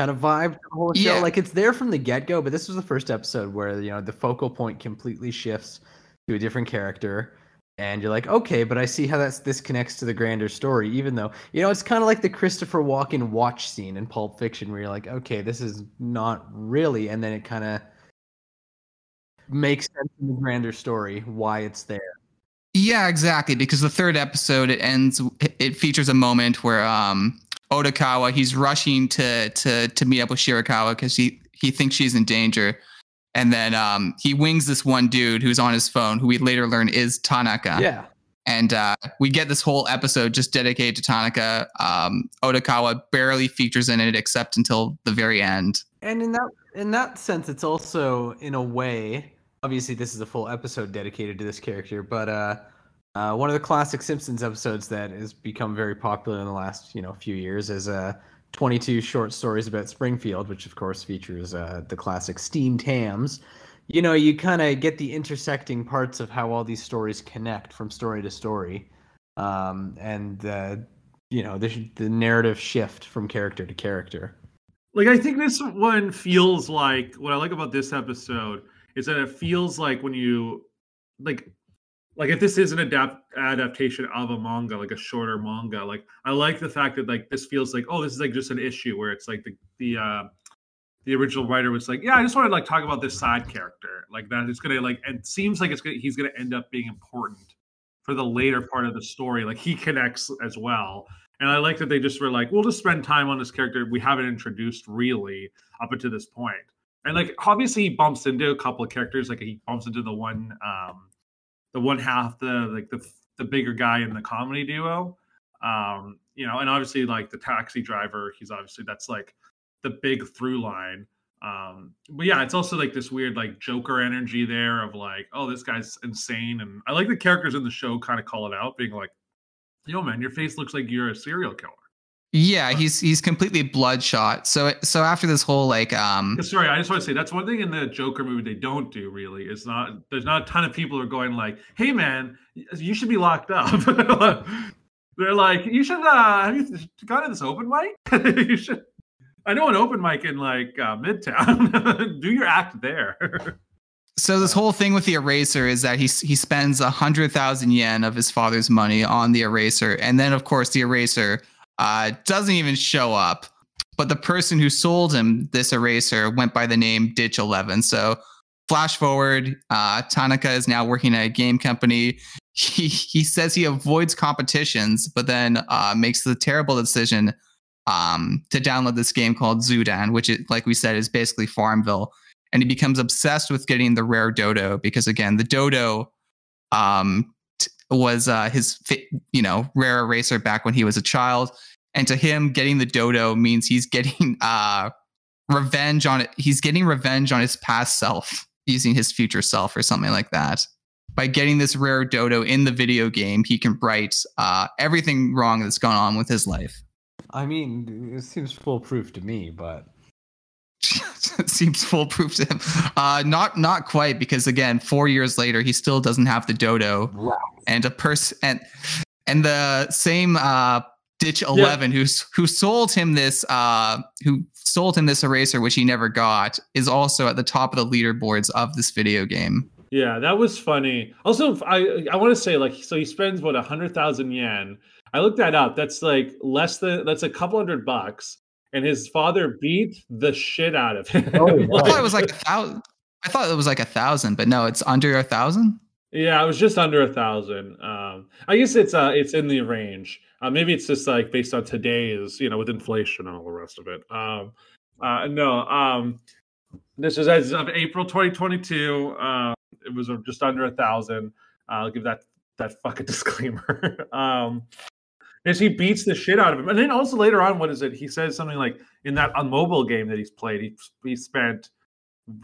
kind of vibe the whole show. Yeah. Like it's there from the get go, but this was the first episode where, you know, the focal point completely shifts to a different character. And you're like, okay, but I see how that's this connects to the grander story, even though, you know, it's kind of like the Christopher Walken watch scene in Pulp Fiction where you're like, okay, this is not really, and then it kind of makes sense in the grander story why it's there. Yeah, exactly. Because the third episode it ends. It features a moment where um Odokawa he's rushing to to to meet up with Shirakawa because he he thinks she's in danger, and then um he wings this one dude who's on his phone who we later learn is Tanaka. Yeah. And uh, we get this whole episode just dedicated to Tanaka. Um, Odokawa barely features in it except until the very end. And in that in that sense it's also in a way obviously this is a full episode dedicated to this character, but uh uh, one of the classic Simpsons episodes that has become very popular in the last, you know, few years is uh, 22 short stories about Springfield, which of course features uh, the classic steamed hams. You know, you kind of get the intersecting parts of how all these stories connect from story to story, um, and uh, you know the the narrative shift from character to character. like i think this one feels like what i like about this episode is that it feels like when you like like if this is an adapt adaptation of a manga like a shorter manga like i like the fact that like this feels like oh this is like just an issue where it's like the the uh the original writer was like yeah i just want to like talk about this side character like that it's gonna like it seems like it's gonna he's gonna end up being important for the later part of the story like he connects as well. And i like that they just were like we'll just spend time on this character we haven't introduced really up until this point. And like obviously he bumps into a couple of characters like he bumps into the one um the one half the like the the bigger guy in the comedy duo. Um you know and obviously like the taxi driver he's obviously that's like the big through line. Um but yeah it's also like this weird like joker energy there of like oh this guy's insane. And i like the characters in the show kind of call it out being like yo man your face looks like you're a serial killer Yeah, he's he's completely bloodshot. So so after this whole like um sorry i just want to say that's one thing in the joker movie they don't do really It's not there's not a ton of people who are going like hey man you should be locked up. They're like you should uh have you gone to this open mic? You should i know an open mic in like uh, midtown. Do your act there. So this whole thing with the eraser is that he he spends a hundred thousand yen of his father's money on the eraser, and then of course the eraser uh, doesn't even show up. But the person who sold him this eraser went by the name Ditch Eleven. So flash forward, uh, Tanaka is now working at a game company. He he says he avoids competitions, but then uh, makes the terrible decision um, to download this game called Zudan, which, is, like we said, is basically Farmville and he becomes obsessed with getting the rare dodo because again the dodo um was uh his you know rare eraser back when he was a child and to him getting the dodo means he's getting uh revenge on it. He's getting revenge on his past self using his future self or something like that. By getting this rare dodo in the video game he can right uh everything wrong that's gone on with his life. I mean, it seems foolproof to me, but it seems foolproof to him. Uh, not not quite because again, four years later, he still doesn't have the dodo, and a person and and the same uh, ditch eleven who's who sold him this uh, who sold him this eraser which he never got is also at the top of the leaderboards of this video game. Yeah, that was funny. Also, I I want to say like so he spends what a hundred thousand yen. I looked that up. That's like less than that's a couple hundred bucks, and his father beat the shit out of him. Oh, I thought it was like a thousand. I thought it was like a thousand, but no, it's under a thousand. yeah, it was just under a thousand. Um, I guess it's uh it's in the range. Uh, maybe it's just like based on today's, you know, with inflation and all the rest of it. Um, uh, no, um, this is as of April 2022. Uh, it was just under a thousand. Uh, I'll give that that fucking disclaimer. um, as he beats the shit out of him, and then also later on, what is it? He says something like in that on mobile game that he's played, he he spent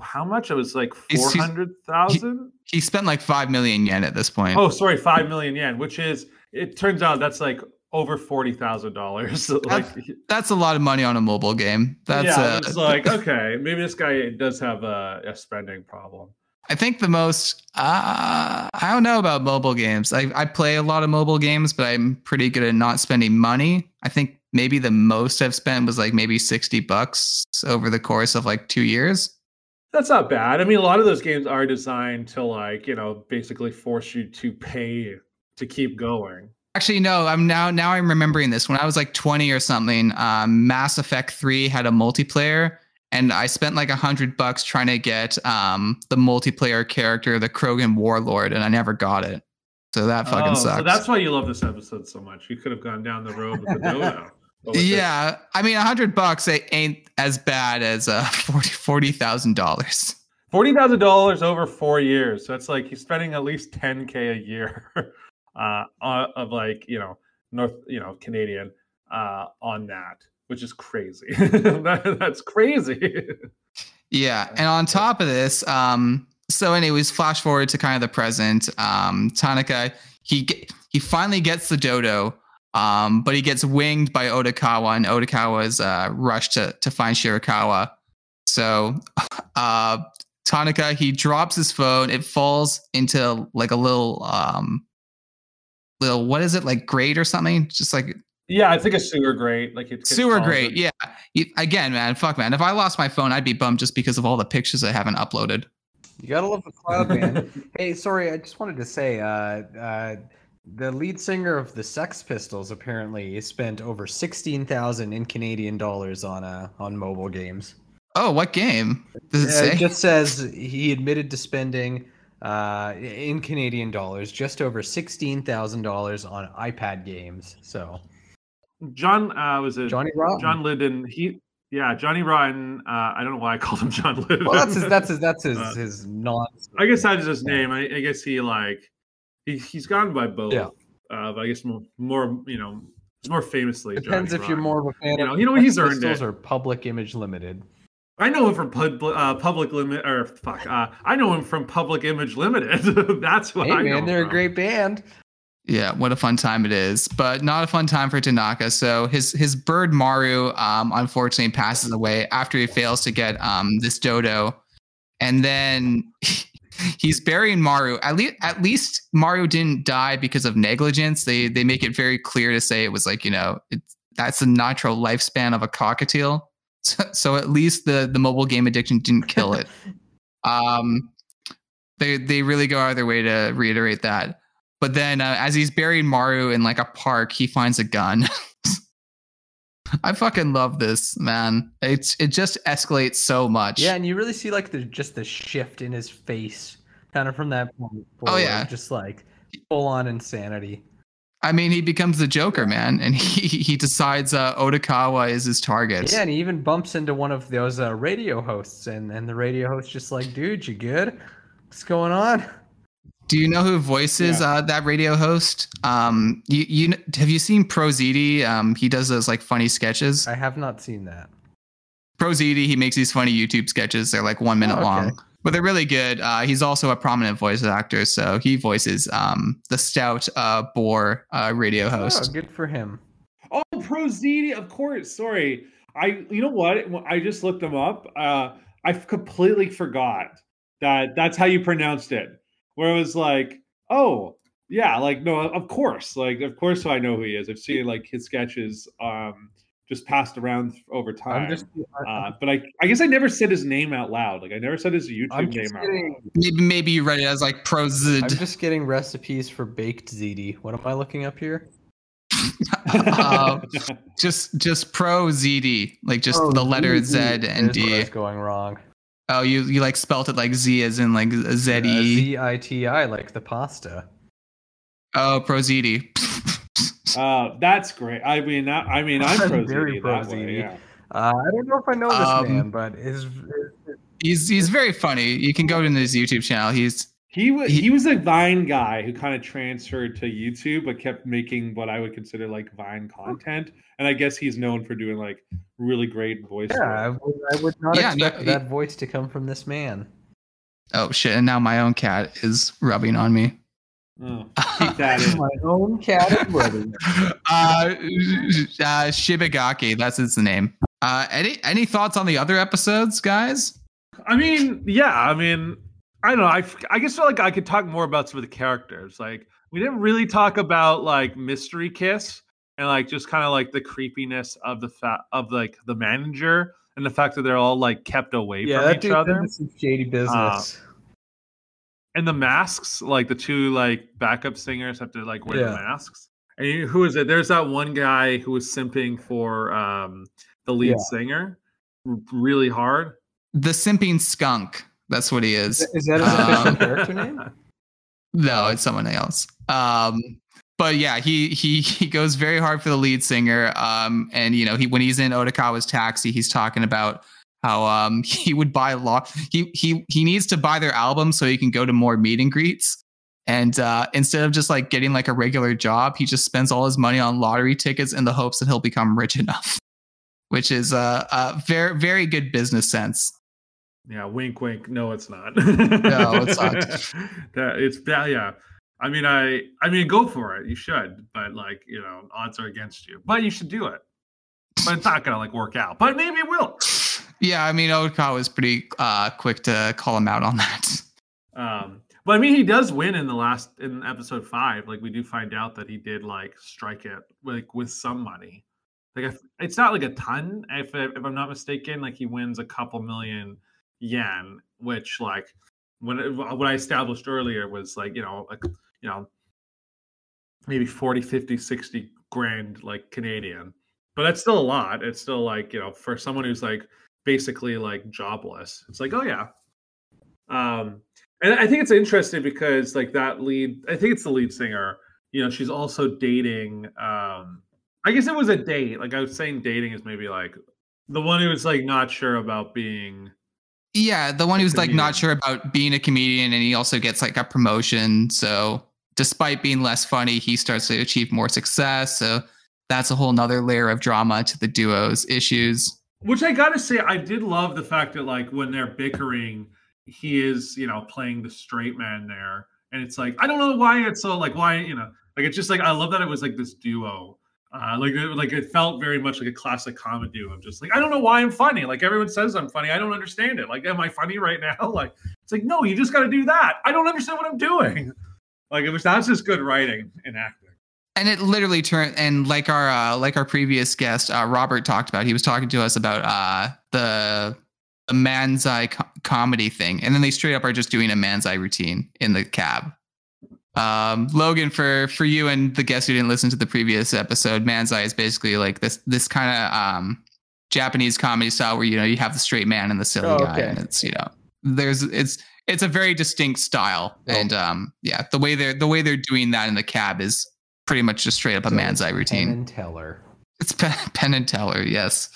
how much? It was like four hundred thousand. He spent like five million yen at this point. Oh, sorry, five million yen, which is it turns out that's like over forty thousand dollars. Like, That's a lot of money on a mobile game. That's yeah, uh, it's like okay, maybe this guy does have a, a spending problem. I think the most uh, I don't know about mobile games. I, I play a lot of mobile games, but I'm pretty good at not spending money. I think maybe the most I've spent was like maybe 60 bucks over the course of like two years. That's not bad. I mean, a lot of those games are designed to like you know basically force you to pay to keep going. Actually, no, I'm now now I'm remembering this. When I was like 20 or something, um, Mass Effect 3 had a multiplayer, and I spent like a hundred bucks trying to get um, the multiplayer character, the Krogan Warlord, and I never got it. So that fucking Oh, sucks. So that's why you love this episode so much. You could have gone down the road with the dodo. With this- yeah, I mean, a hundred bucks ain't as bad as uh forty forty thousand dollars. Forty thousand dollars over four years. So it's like he's spending at least ten k a year, uh, of like you know North, you know Canadian, uh, on that, which is crazy. that, that's crazy. Yeah, and on top of this, um, so anyways, flash forward to kind of the present. Um, Tanaka he he finally gets the dodo, um, but he gets winged by Odokawa, and Odokawa's uh, rushed to to find Shirakawa. So, uh, Tanaka he drops his phone. It falls into like a little um, little what is it like grate or something? Just like yeah, I think a sewer grate, like it gets sewer falls grate. in- Yeah. Again, man, fuck, man. If I lost my phone, I'd be bummed just because of all the pictures I haven't uploaded. You gotta love the cloud band. hey, sorry, I just wanted to say, uh, uh, the lead singer of the Sex Pistols apparently spent over sixteen thousand in Canadian dollars on uh on mobile games. Oh, what game does it Uh, say? it just says he admitted to spending uh in Canadian dollars just over sixteen thousand dollars on iPad games. So John uh, was it Johnny Rotten. John Linden? He yeah, Johnny Rotten. Uh, I don't know why I called him John Linden. well, that's his that's his that's his Uh, his non. I guess that's his name. I, I guess he like he he's gone by both. Yeah. Uh, but I guess more, more you know, more famously. Depends Johnny if you're more of a fan. You of know- you know, he's earned it. Or Public Image Limited. I know him from pub, uh, Public Limit or fuck. Uh, I know him from Public Image Limited. that's what Hey I know. man, him they're a great band. Yeah, what a fun time it is, but not a fun time for Tanaka. So his his bird Maru, um, unfortunately passes away after he fails to get um this dodo, and then he's burying Maru. At least at least Maru didn't die because of negligence. They they make it very clear to say it was like you know it's that's the natural lifespan of a cockatiel. So, so at least the the mobile game addiction didn't kill it. um, they they really go out of their way to reiterate that. But then, uh, as he's burying Maru in like a park, he finds a gun. I fucking love this man. It's it just escalates so much. Yeah, and you really see like the just the shift in his face, kind of from that point. Oh, yeah. just like full on insanity. I mean, he becomes the Joker, man, and he he decides uh, Odokawa is his target. Yeah, and he even bumps into one of those uh, radio hosts, and and the radio host just like, dude, you good? What's going on? Do you know who voices Yeah. uh, that radio host? Um, you you have you seen Prozidi? Um, he does those like funny sketches. I have not seen that. Prozidi, he makes these funny YouTube sketches. They're like one minute Oh, okay. long, but they're really good. Uh, he's also a prominent voice actor, so he voices um, the stout uh, boar uh, radio Oh, host. good for him. Oh, Pro ZD, of course. Sorry, I. You know what? I just looked them up. Uh, I completely forgot that that's how you pronounced it. Where it was like, oh yeah, like no, of course, like of course I know who he is. I've seen like his sketches, um, just passed around over time. I'm just, uh, but I, I guess I never said his name out loud. Like I never said his YouTube I'm name just out loud. Maybe maybe you read it as like Pro I'm just getting recipes for baked ziti. What am I looking up here? Uh, just just Pro ZD, like just Oh, the letter Z ZD. and Here's where I D. going wrong. Oh, you you like spelt it like Z as in like Z Uh, E. Z I T I, like the pasta. Oh, Pro ZD. uh, that's great. I mean, I, I mean, I'm I'm pro very ZD pro that way. Yeah. Uh, I don't know if I know this Um, man, but his, his he's he's very funny. You can go to his YouTube channel. He's He was He- he was a Vine guy who kind of transferred to YouTube, but kept making what I would consider like Vine content. And I guess he's known for doing like really great voice. yeah, I would, I would not Yeah, no, expect he- that voice to come from this man. oh shit, and now my own cat is rubbing on me. Oh, keep. My own cat is ready. uh, uh, Shibagaki, that's its name. Uh, any any thoughts on the other episodes, guys? I mean, yeah. I mean, I don't know. I, I guess feel like I could talk more about some of the characters. Like we didn't really talk about like Mystery Kiss and like just kind of like the creepiness of the fa- of like the manager and the fact that they're all like kept away yeah, from that each dude other. did some shady business. And the masks, like the two like backup singers have to like wear the masks. And you- who is it? There's that one guy who was simping for um the lead Yeah. singer r- really hard. The simping skunk. That's what he is. is that his Um, official character name? No, it's someone else. Um, but yeah, he he he goes very hard for the lead singer. Um, and you know, he when he's in Odokawa's taxi, he's talking about how um he would buy law. He he he needs to buy their album so he can go to more meet and greets. And uh, instead of just like getting like a regular job, he just spends all his money on lottery tickets in the hopes that he'll become rich enough, which is a, a very very good business sense. Yeah, wink, wink. No, it's not. No, it's not. that it's yeah, yeah. I mean, I I mean, go for it. You should, but like you know, odds are against you. But you should do it. But it's not gonna like work out. But maybe it will. Yeah, I mean, Odokawa was pretty uh, quick to call him out on that. Um, but I mean, he does win in the last in episode five. Like we do find out that he did like strike it like with some money. Like if, it's not like a ton. If if I'm not mistaken, like he wins a couple million yen, which like when it, what I established earlier was like you know like you know maybe 40, 50, 60 grand like Canadian, but that's still a lot. It's still like you know for someone who's like basically like jobless. It's like oh yeah. Um, and I think it's interesting because like that lead, I think it's the lead singer. You know, she's also dating. Um, I guess it was a date. Like I was saying, dating is maybe like the one who was like not sure about being. Yeah, the one who's like not sure about being a comedian, and he also gets like a promotion. So despite being less funny, he starts to achieve more success. So that's a whole nother layer of drama to the duo's issues. Which I gotta say, I did love the fact that like when they're bickering, he is you know playing the straight man there, and it's like I don't know why it's so like why you know like it's just like I love that it was like this duo. Uh, like it, like it felt very much like a classic comedy of just like I don't know why I'm funny. Like everyone says I'm funny. I don't understand it. Like am I funny right now? Like it's like no, you just got to do that. I don't understand what I'm doing. Like it was that's just good writing and acting. And it literally turned and like our uh, like our previous guest uh, Robert talked about. He was talking to us about uh, the the manzai co- comedy thing, and then they straight up are just doing a manzai routine in the cab. Um, Logan, for for you and the guest who didn't listen to the previous episode, manzai is basically like this this kind of um, Japanese comedy style where you know you have the straight man and the silly Oh, guy, and it's you know there's it's it's a very distinct style, Oh. and um, yeah, the way they're the way they're doing that in the cab is pretty much just straight up a So, eye routine. Penn and Teller. It's Penn, Penn and Teller, yes.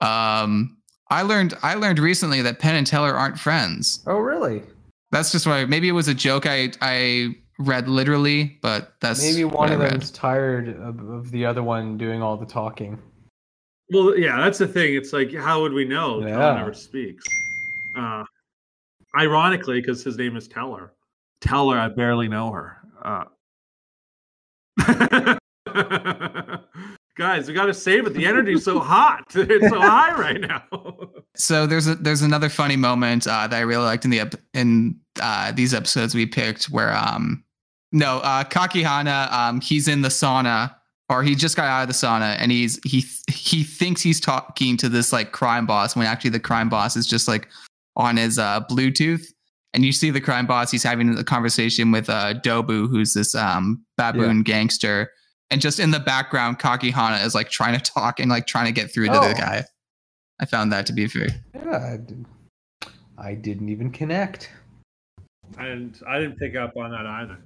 Um, I learned I learned recently that Penn and Teller aren't friends. Oh, really? That's just why maybe it was a joke I I read literally, but that's Maybe one I of read. them's tired of, of the other one doing all the talking. Well, yeah, that's the thing. It's like, how would we know? Yeah. Teller never speaks. Uh, ironically, because his name is Teller. Teller, I barely know her. Uh, guys, we got to save it. The energy's so hot. It's so high right now. So there's a there's another funny moment uh, that I really liked in the in uh, these episodes we picked where um no uh, Kakihana um he's in the sauna or he just got out of the sauna and he's he he thinks he's talking to this like crime boss when actually the crime boss is just like on his uh, Bluetooth and you see the crime boss he's having a conversation with uh, Dobu who's this um baboon gangster and just in the background Kakihana is like trying to talk and like trying to get through to Oh. the guy. I found that to be very Yeah, I, did, I didn't even connect. and I didn't pick up on that either.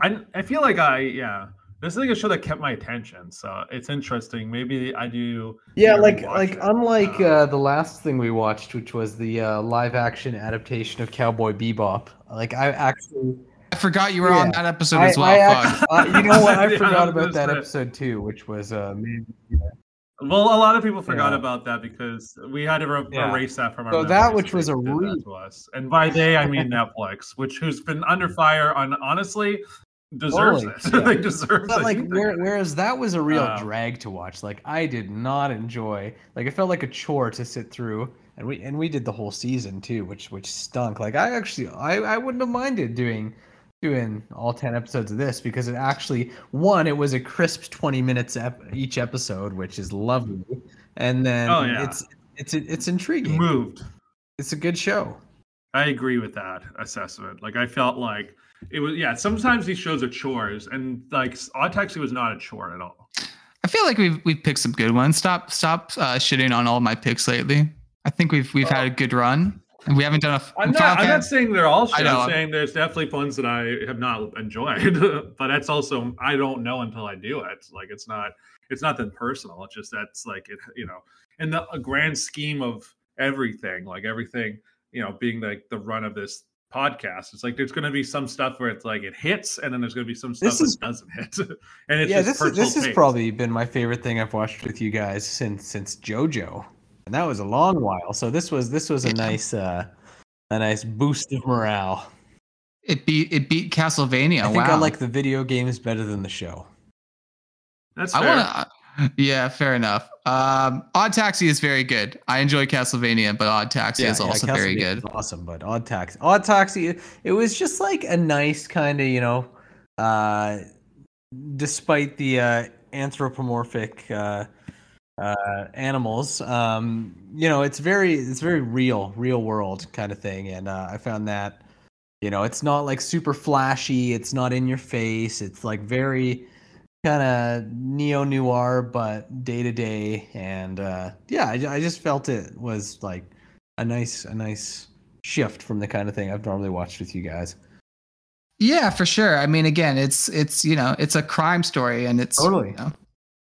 I I feel like I yeah. This is like a show that kept my attention, so it's interesting. Maybe I do. Yeah, like like it. unlike Uh, uh, the last thing we watched, which was the uh, live action adaptation of Cowboy Bebop. Like I actually, I forgot you were on that episode I, as well. I Fuck. act- uh, you know what? I Yeah, forgot about that gonna episode too, which was uh, maybe, Well, a lot of people forgot Yeah. about that because we had to re- Yeah. erase that from our. So that which was a did that re- to us, and by they I mean Netflix, which who's been under fire on honestly deserves it. yeah. they deserve. But like, where, whereas that was a real Um, drag to watch. Like, I did not enjoy. Like, it felt like a chore to sit through, and we and we did the whole season too, which which stunk. Like, I actually, I I wouldn't have minded doing doing all ten episodes of this because it actually one, it was a crisp twenty minutes ep- each episode, which is lovely, and then Oh, yeah. it's it's it's intriguing. moved. It's a good show. I agree with that assessment. Like I felt like it was yeah. Sometimes these shows are chores, and like Odd Taxi was not a chore at all. I feel like we've we've picked some good ones. Stop stop uh, shitting on all my picks lately. I think we've we've had a good run, and we haven't done a. I'm not. I'm not saying they're all shit. I'm saying there's definitely ones that I have not enjoyed, but that's also I don't know until I do it. Like it's not. It's not that personal. It's just that's like it. You know, in the a grand scheme of everything, like everything, you know, being like the run of this podcast, it's like there's going to be some stuff where it's like it hits, and then there's going to be some stuff This is- that doesn't hit, and it's yeah, just this is, this has probably been my favorite thing I've watched with you guys since since JoJo, and that was a long while. So this was this was a nice uh, a nice boost of morale. It beat it beat Castlevania. I think wow. I like the video games better than the show. That's I fair. want to. Yeah, fair enough. Um, Odd Taxi is very good. I enjoy Castlevania, but Odd Taxi is also very good. is Awesome, but Odd Taxi, Odd Taxi, it was just like a nice kind of you know, uh, despite the uh, anthropomorphic uh, uh, animals, um, you know, it's very it's very real, real world kind of thing, and uh, I found that You know, it's not like super flashy. It's not in your face. It's like very kind of neo noir, but day to day. And uh, yeah, I, I just felt it was like a nice, a nice shift from the kind of thing I've normally watched with you guys. Yeah, for sure. I mean, again, it's it's you know it's a crime story, and it's Totally. you know,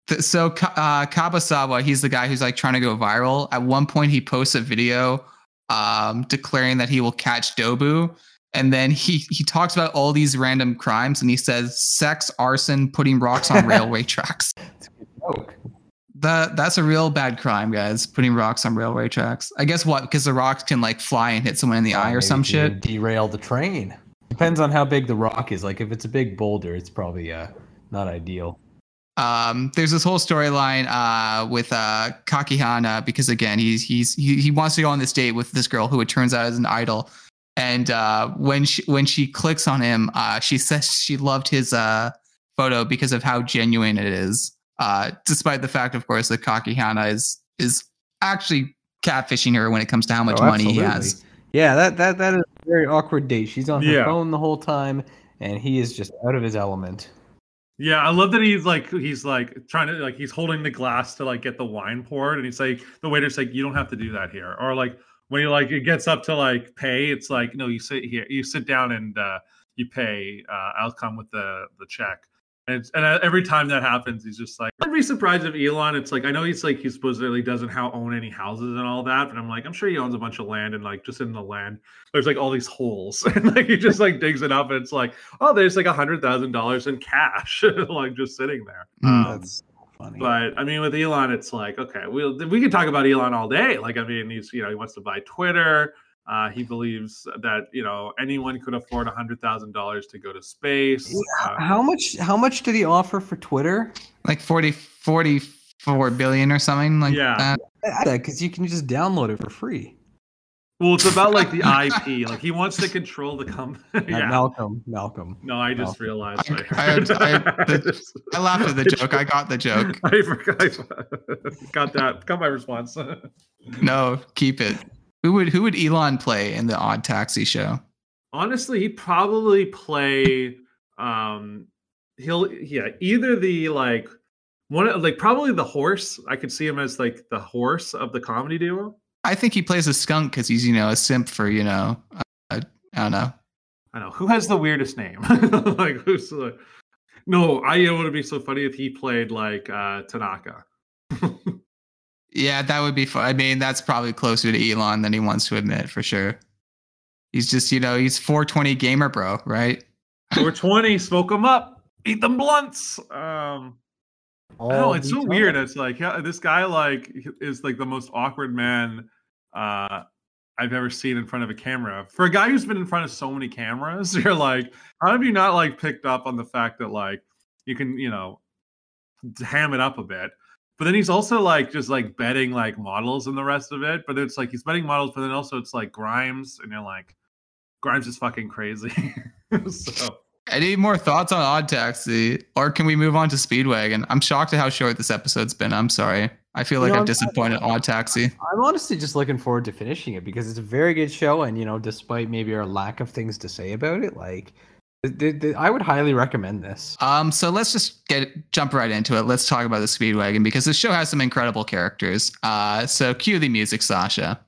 th- so uh, Kabasawa, he's the guy who's like trying to go viral. At one point, he posts a video um, declaring that he will catch Dobu, and then he he talks about all these random crimes, and he says sex, arson, putting rocks on railway tracks. It's a good joke. That that's a real bad crime, guys. Putting rocks on railway tracks. I guess what because the rocks can like fly and hit someone in the eye or some shit. Derail the train. Depends on how big the rock is. Like if it's a big boulder, it's probably uh, not ideal. um, there's this whole storyline uh, with uh, Kakihana because again he's he's he, he wants to go on this date with this girl who it turns out is an idol, and uh, when she when she clicks on him, uh, she says she loved his uh, photo because of how genuine it is, uh, despite the fact, of course, that Kakihana is is actually catfishing her when it comes to how much Oh, money he has. Yeah, that that that is a very awkward date. She's on her Yeah. phone the whole time, and he is just out of his element. Yeah, I love that he's like he's like trying to like he's holding the glass to like get the wine poured, and he's like the waiter's like, you don't have to do that here, or like when he like it gets up to like pay, it's like no, you sit here, you sit down and uh, you pay. Uh, I'll come with the the check. And, it's, and uh, every time that happens, he's just like, I'd be surprised if Elon. It's like I know he's like he supposedly doesn't how own any houses and all that, but I'm like I'm sure he owns a bunch of land and like just in the land there's like all these holes and like he just like digs it up and it's like oh there's like a hundred thousand dollars in cash like just sitting there. Mm. Um, That's funny. but I mean, with Elon, it's like okay, we will we can talk about Elon all day. Like, I mean, he's you know he wants to buy Twitter. Uh, he believes that you know anyone could afford a hundred thousand dollars to go to space. Uh, how much? How much did he offer for Twitter? Like 40, 44 billion or something like Yeah. that. Because you can just download it for free. Well, it's about like the IP. Like he wants to control the company. Uh, yeah. Malcolm, Malcolm. no, I just Malcolm. realized. I- like- I- I- the- I laughed at the joke. I got the joke. I forgot. got that. Got my response. No, keep it. Who would who would Elon play in the Odd Taxi show? honestly he'd probably play um he'll yeah either the like one like probably the horse i could see him as like the horse of the comedy duo I think he plays a skunk because he's you know a simp for you know uh, I don't know. i know who has the weirdest name like who's the no i it would be so funny if he played like uh tanaka Yeah, that would be fun. I mean, that's probably closer to Elon than he wants to admit for sure. He's just you know he's 420 gamer bro, right? 420 smoke them up eat them blunts um Oh, I it's so weird. It's like yeah, this guy like is like the most awkward man uh I've ever seen in front of a camera. For a guy who's been in front of so many cameras, you're like, how have you not like picked up on the fact that like you can, you know, ham it up a bit. But then he's also like just like betting like models and the rest of it. But it's like he's betting models, but then also it's like Grimes, and you're like, Grimes is fucking crazy. so Any more thoughts on Odd Taxi, or can we move on to Speedwagon? I'm shocked at how short this episode's been. I'm sorry. I feel You like know, I've I'm- disappointed Odd Taxi. I'm honestly just looking forward to finishing it because it's a very good show, and you know, despite maybe our lack of things to say about it, like, I would highly recommend this. Um, so let's just get jump right into it. Let's talk about the Speedwagon because this show has some incredible characters. Uh, so cue the music, Sasha.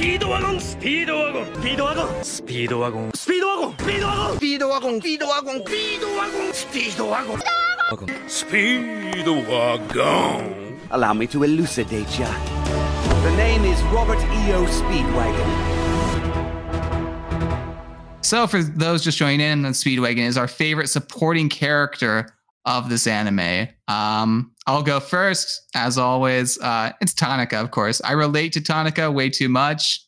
スピードワゴンスピードワゴンスピードワゴンスピードワゴンスピードワゴンスピードワゴンスピードワゴンスピードワゴンスピードワゴンスピードワゴンスピードワゴン Allow me to elucidate ya. The name is Robert E.O. Speedwagon. So for those just joining in, the Speedwagon is our favorite supporting character of this anime. Um, I'll go first, as always. Uh, it's Tanaka, of course. I relate to Tanaka way too much.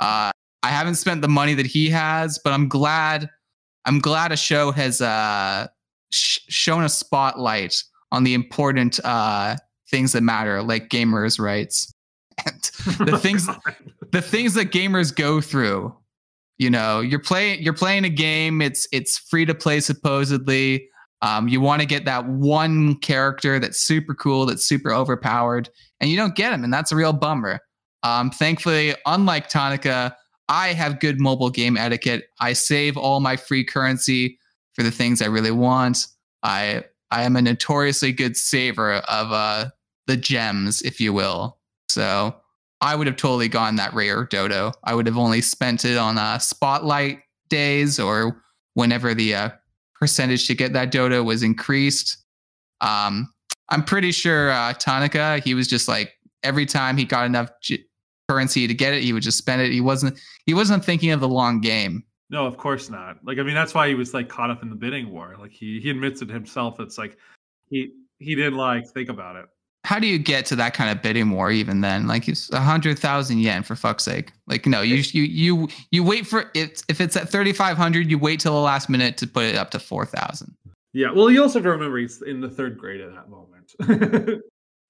Uh, I haven't spent the money that he has, but I'm glad. I'm glad a show has uh, sh- shown a spotlight on the important uh, things that matter, like gamers' rights and the things the things that gamers go through you know you're playing you're playing a game it's it's free to play supposedly um, you want to get that one character that's super cool that's super overpowered and you don't get him and that's a real bummer um, thankfully unlike Tanaka I have good mobile game etiquette. I save all my free currency for the things I really want. I I am a notoriously good saver of uh, the gems, if you will. So I would have totally gone that rare dodo. I would have only spent it on uh, spotlight days or whenever the uh, percentage to get that dodo was increased. Um, I'm pretty sure uh, Tanaka, he was just like every time he got enough g- currency to get it, he would just spend it. He wasn't he wasn't thinking of the long game. No, of course not. Like I mean, that's why he was like caught up in the bidding war. Like he he admits it himself. It's like he he didn't like think about it. How do you get to that kind of bidding war even then? Like it's a hundred thousand yen for fuck's sake. Like no, you you you you wait for it if it's at thirty five hundred, you wait till the last minute to put it up to four thousand. Yeah. Well, you also have to remember he's in the third grade at that moment.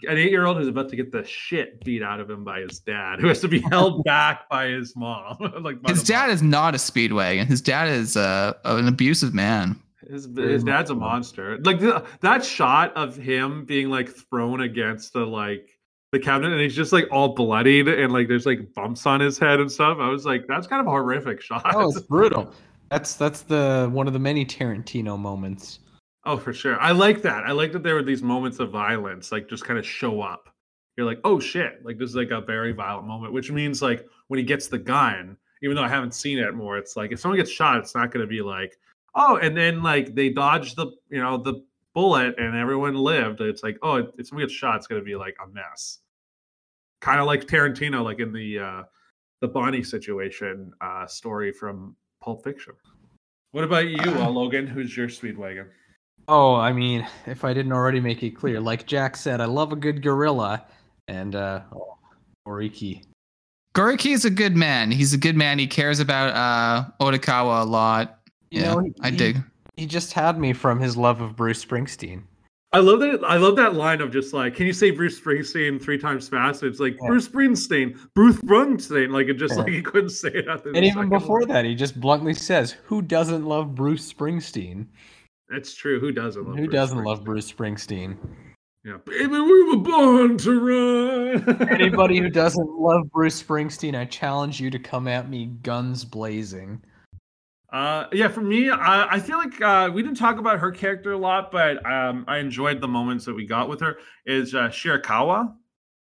An eight-year-old who's about to get the shit beat out of him by his dad, who has to be held back by his mom. like by His dad mom. is not a speedwagon. His dad is uh, an abusive man. His, his dad's a monster. Like the, that shot of him being like thrown against the like the cabinet, and he's just like all bloodied, and like there's like bumps on his head and stuff. I was like, that's kind of a horrific shot. Oh, it's brutal. That's that's the one of the many Tarantino moments. Oh, for sure. I like that. I like that there were these moments of violence, like just kind of show up. You're like, oh shit, like this is like a very violent moment, which means like when he gets the gun, even though I haven't seen it more, it's like if someone gets shot, it's not going to be like, oh, and then like they dodged the, you know, the bullet and everyone lived. It's like, oh, if someone gets shot, it's going to be like a mess. Kind of like Tarantino, like in the uh the Bonnie situation uh story from Pulp Fiction. What about you, uh, Logan? Who's your Speedwagon? Oh, I mean, if I didn't already make it clear, like Jack said, I love a good gorilla, and uh, oh, Oriki. Goriki is a good man. He's a good man. He cares about uh, Odokawa a lot. You yeah, know, he- I he- dig. He just had me from his love of Bruce Springsteen. I love that. I love that line of just like, can you say Bruce Springsteen three times fast? It's like Yeah. Bruce Springsteen, Bruce Springsteen. Like it just Yeah. like he couldn't say it. After And even before one. that, he just bluntly says, "Who doesn't love Bruce Springsteen? That's true. Who doesn't? Love Who Bruce doesn't love Bruce Springsteen? Yeah, baby, we were born to run. Anybody who doesn't love Bruce Springsteen, I challenge you to come at me guns blazing." Uh, yeah, for me, I, I feel like uh, we didn't talk about her character a lot, but um, I enjoyed the moments that we got with her. Is uh, Shirakawa?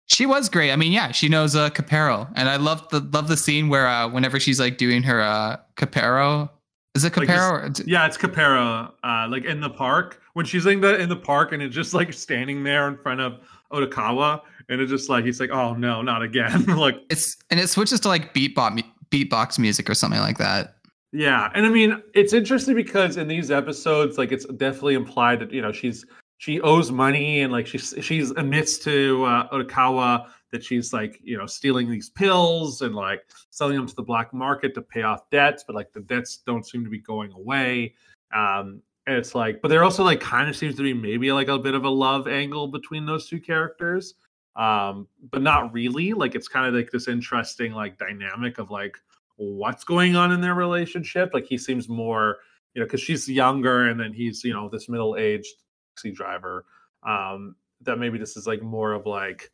She was great. I mean, yeah, she knows uh, Capero, and I love the love the scene where uh, whenever she's like doing her uh, Capero, is it Like Capero? Yeah, it's Capera. Uh, like in the park when she's in the in the park and it's just like standing there in front of Odokawa, and it's just like he's like, oh no, not again. like It's and it switches to like beatbox beatbox music or something like that. Yeah, and I mean it's interesting because in these episodes, like it's definitely implied that you know she's she owes money and like she's she's admits to uh, Odokawa that she's like you know stealing these pills and like selling them to the black market to pay off debts, but like the debts don't seem to be going away. Um, and it's like, but there also like kind of seems to be maybe like a bit of a love angle between those two characters, um, but not really. Like it's kind of like this interesting like dynamic of like what's going on in their relationship. Like he seems more, you know, because she's younger and then he's, you know, this middle aged taxi driver. Um, that maybe this is like more of like,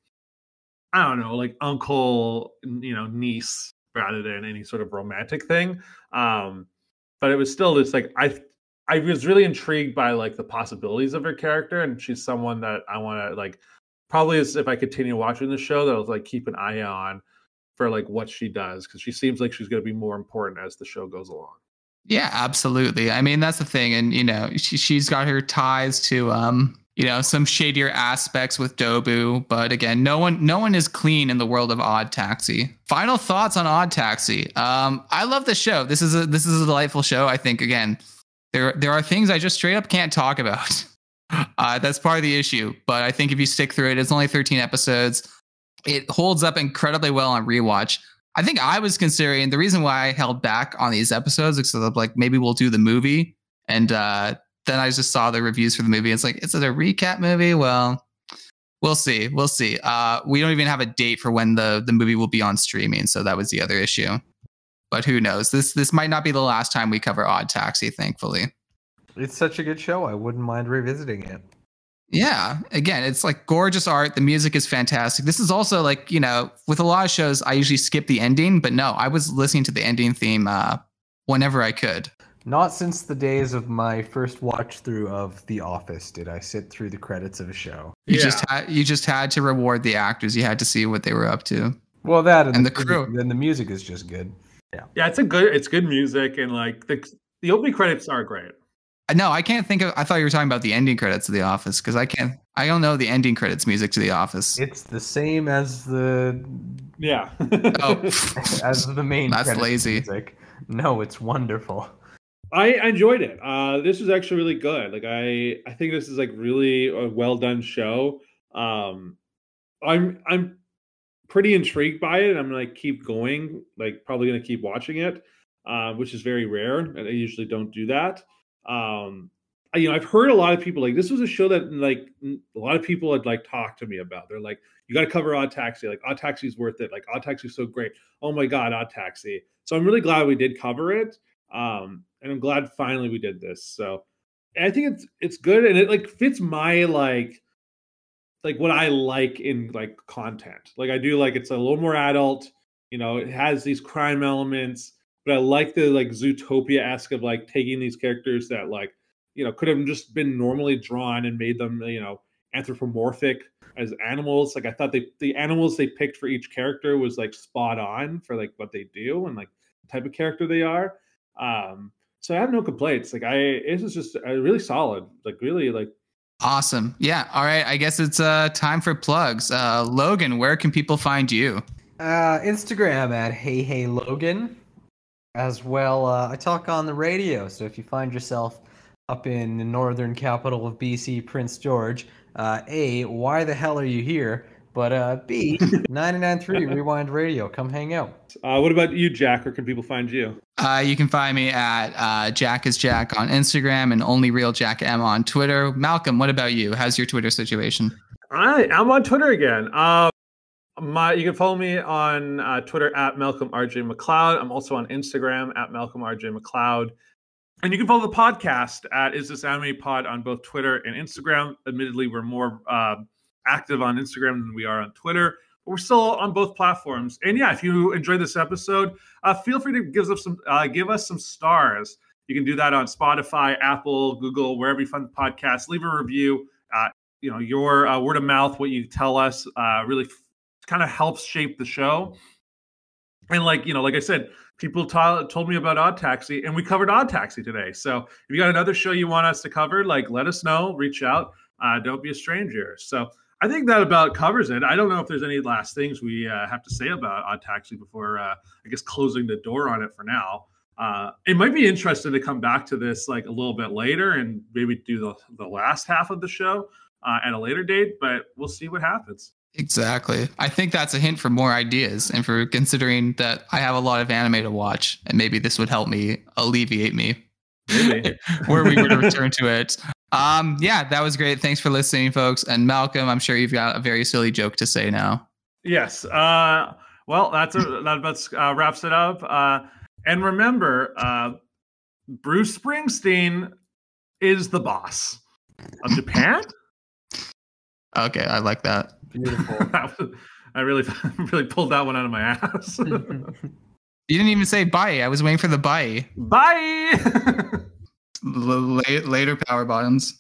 I don't know, like uncle, you know, niece rather than any sort of romantic thing. Um, but it was still just like I I was really intrigued by like the possibilities of her character, and she's someone that I want to like probably as if I continue watching the show that I'll like keep an eye on for like what she does because she seems like she's going to be more important as the show goes along. Yeah, absolutely. I mean, that's the thing, and you know, she, she's got her ties to um, you know, some shadier aspects with Dobu, but again, no one, no one is clean in the world of Odd Taxi. Final thoughts on Odd Taxi. Um, I love the show. This is a this is a delightful show. I think again, there there are things I just straight up can't talk about. Uh, that's part of the issue. But I think if you stick through it, it's only 13 episodes. It holds up incredibly well on rewatch. I think I was considering the reason why I held back on these episodes is because like maybe we'll do the movie, and uh, then I just saw the reviews for the movie. It's like, is it a recap movie? Well, we'll see. We'll see. Uh, we don't even have a date for when the the movie will be on streaming, so that was the other issue. But who knows? This this might not be the last time we cover Odd Taxi. Thankfully. It's such a good show. I wouldn't mind revisiting it. Yeah, again, it's like gorgeous art. The music is fantastic. This is also like, you know, with a lot of shows, I usually skip the ending, but no, I was listening to the ending theme uh, whenever I could. Not since the days of my first watch through of The Office did I sit through the credits of a show. You Yeah. just had you just had to reward the actors. You had to see what they were up to. Well, that and, And the, the crew. Then the music is just good. Yeah. Yeah, it's a good it's good music and like the the opening credits are great. No, I can't think of. I thought you were talking about the ending credits of The Office because I can't. I don't know the ending credits music to The Office. It's the same as the Yeah. Oh, as the main. That's lazy. Music. No, it's wonderful. I enjoyed it. Uh, this was actually really good. Like I, I think this is like really a well done show. Um, I'm I'm pretty intrigued by it. I'm gonna keep going. Like probably gonna keep watching it, uh, which is very rare, and I usually don't do that. Um, you know, I've heard a lot of people like this was a show that like a lot of people had like talked to me about. They're like, you got to cover Odd Taxi. Like Odd Taxi is worth it. Like Odd Taxi is so great. Oh my god, Odd Taxi. So I'm really glad we did cover it. Um, and I'm glad finally we did this. So I think it's it's good and it like fits my like like what I like in like content. Like I do like it's a little more adult, you know, it has these crime elements, but I like the like Zootopia ask of like taking these characters that like, you know, could have just been normally drawn and made them, you know, anthropomorphic as animals. Like I thought they the animals they picked for each character was like spot on for like what they do and like the type of character they are. Um so I have no complaints. Like I it was just uh, really solid. Like really like awesome. Yeah. All right. I guess it's uh, time for plugs. Uh, Logan, where can people find you? Uh, Instagram at Hey Hey Logan. As well, uh, I talk on the radio. So if you find yourself up in the northern capital of BC, Prince George, uh, A, why the hell are you here? But uh, B, 99.3 Rewind Radio. Come hang out. uh what about you, Jack? Where can people find you? Uh, you can find me at uh, Jack is Jack on Instagram and only real Jack M on Twitter. Malcolm, what about you? How's your Twitter situation? I I'm on Twitter again. My you can follow me on uh, Twitter at Malcolm RJ McLeod. I'm also on Instagram at Malcolm RJ McLeod. And you can follow the podcast at Is This Anime Pod on both Twitter and Instagram. Admittedly, we're more uh, active on Instagram than we are on Twitter, but we're still on both platforms. And yeah, if you enjoyed this episode, uh, feel free to give us some uh, give us some stars. You can do that on Spotify, Apple, Google, wherever you find podcasts. Leave a review. Uh, you know, your uh, word of mouth, what you tell us, uh, really kind of helps shape the show. And like you know, like I said, people t- told me about Odd Taxi, and we covered Odd Taxi today. So if you got another show you want us to cover, like let us know. Reach out. Uh, don't be a stranger. So I think that about covers it. I don't know if there's any last things we uh, have to say about Odd Taxi before, uh, I guess, closing the door on it for now. Uh, it might be interesting to come back to this like a little bit later and maybe do the, the last half of the show uh, at a later date, but we'll see what happens. Exactly. I think that's a hint for more ideas and for considering that I have a lot of anime to watch, and maybe this would help me alleviate me where we were to return to it. Um, yeah, that was great. Thanks for listening, folks. And Malcolm, I'm sure you've got a very silly joke to say now. yes. Uh, well, that's a, that about uh, wraps it up. Uh, and remember, uh, Bruce Springsteen is the boss of Japan. Okay, I like that. Beautiful. I really, really pulled that one out of my ass. You didn't even say bye. I was waiting for the bye. Bye. L- later, power bottoms.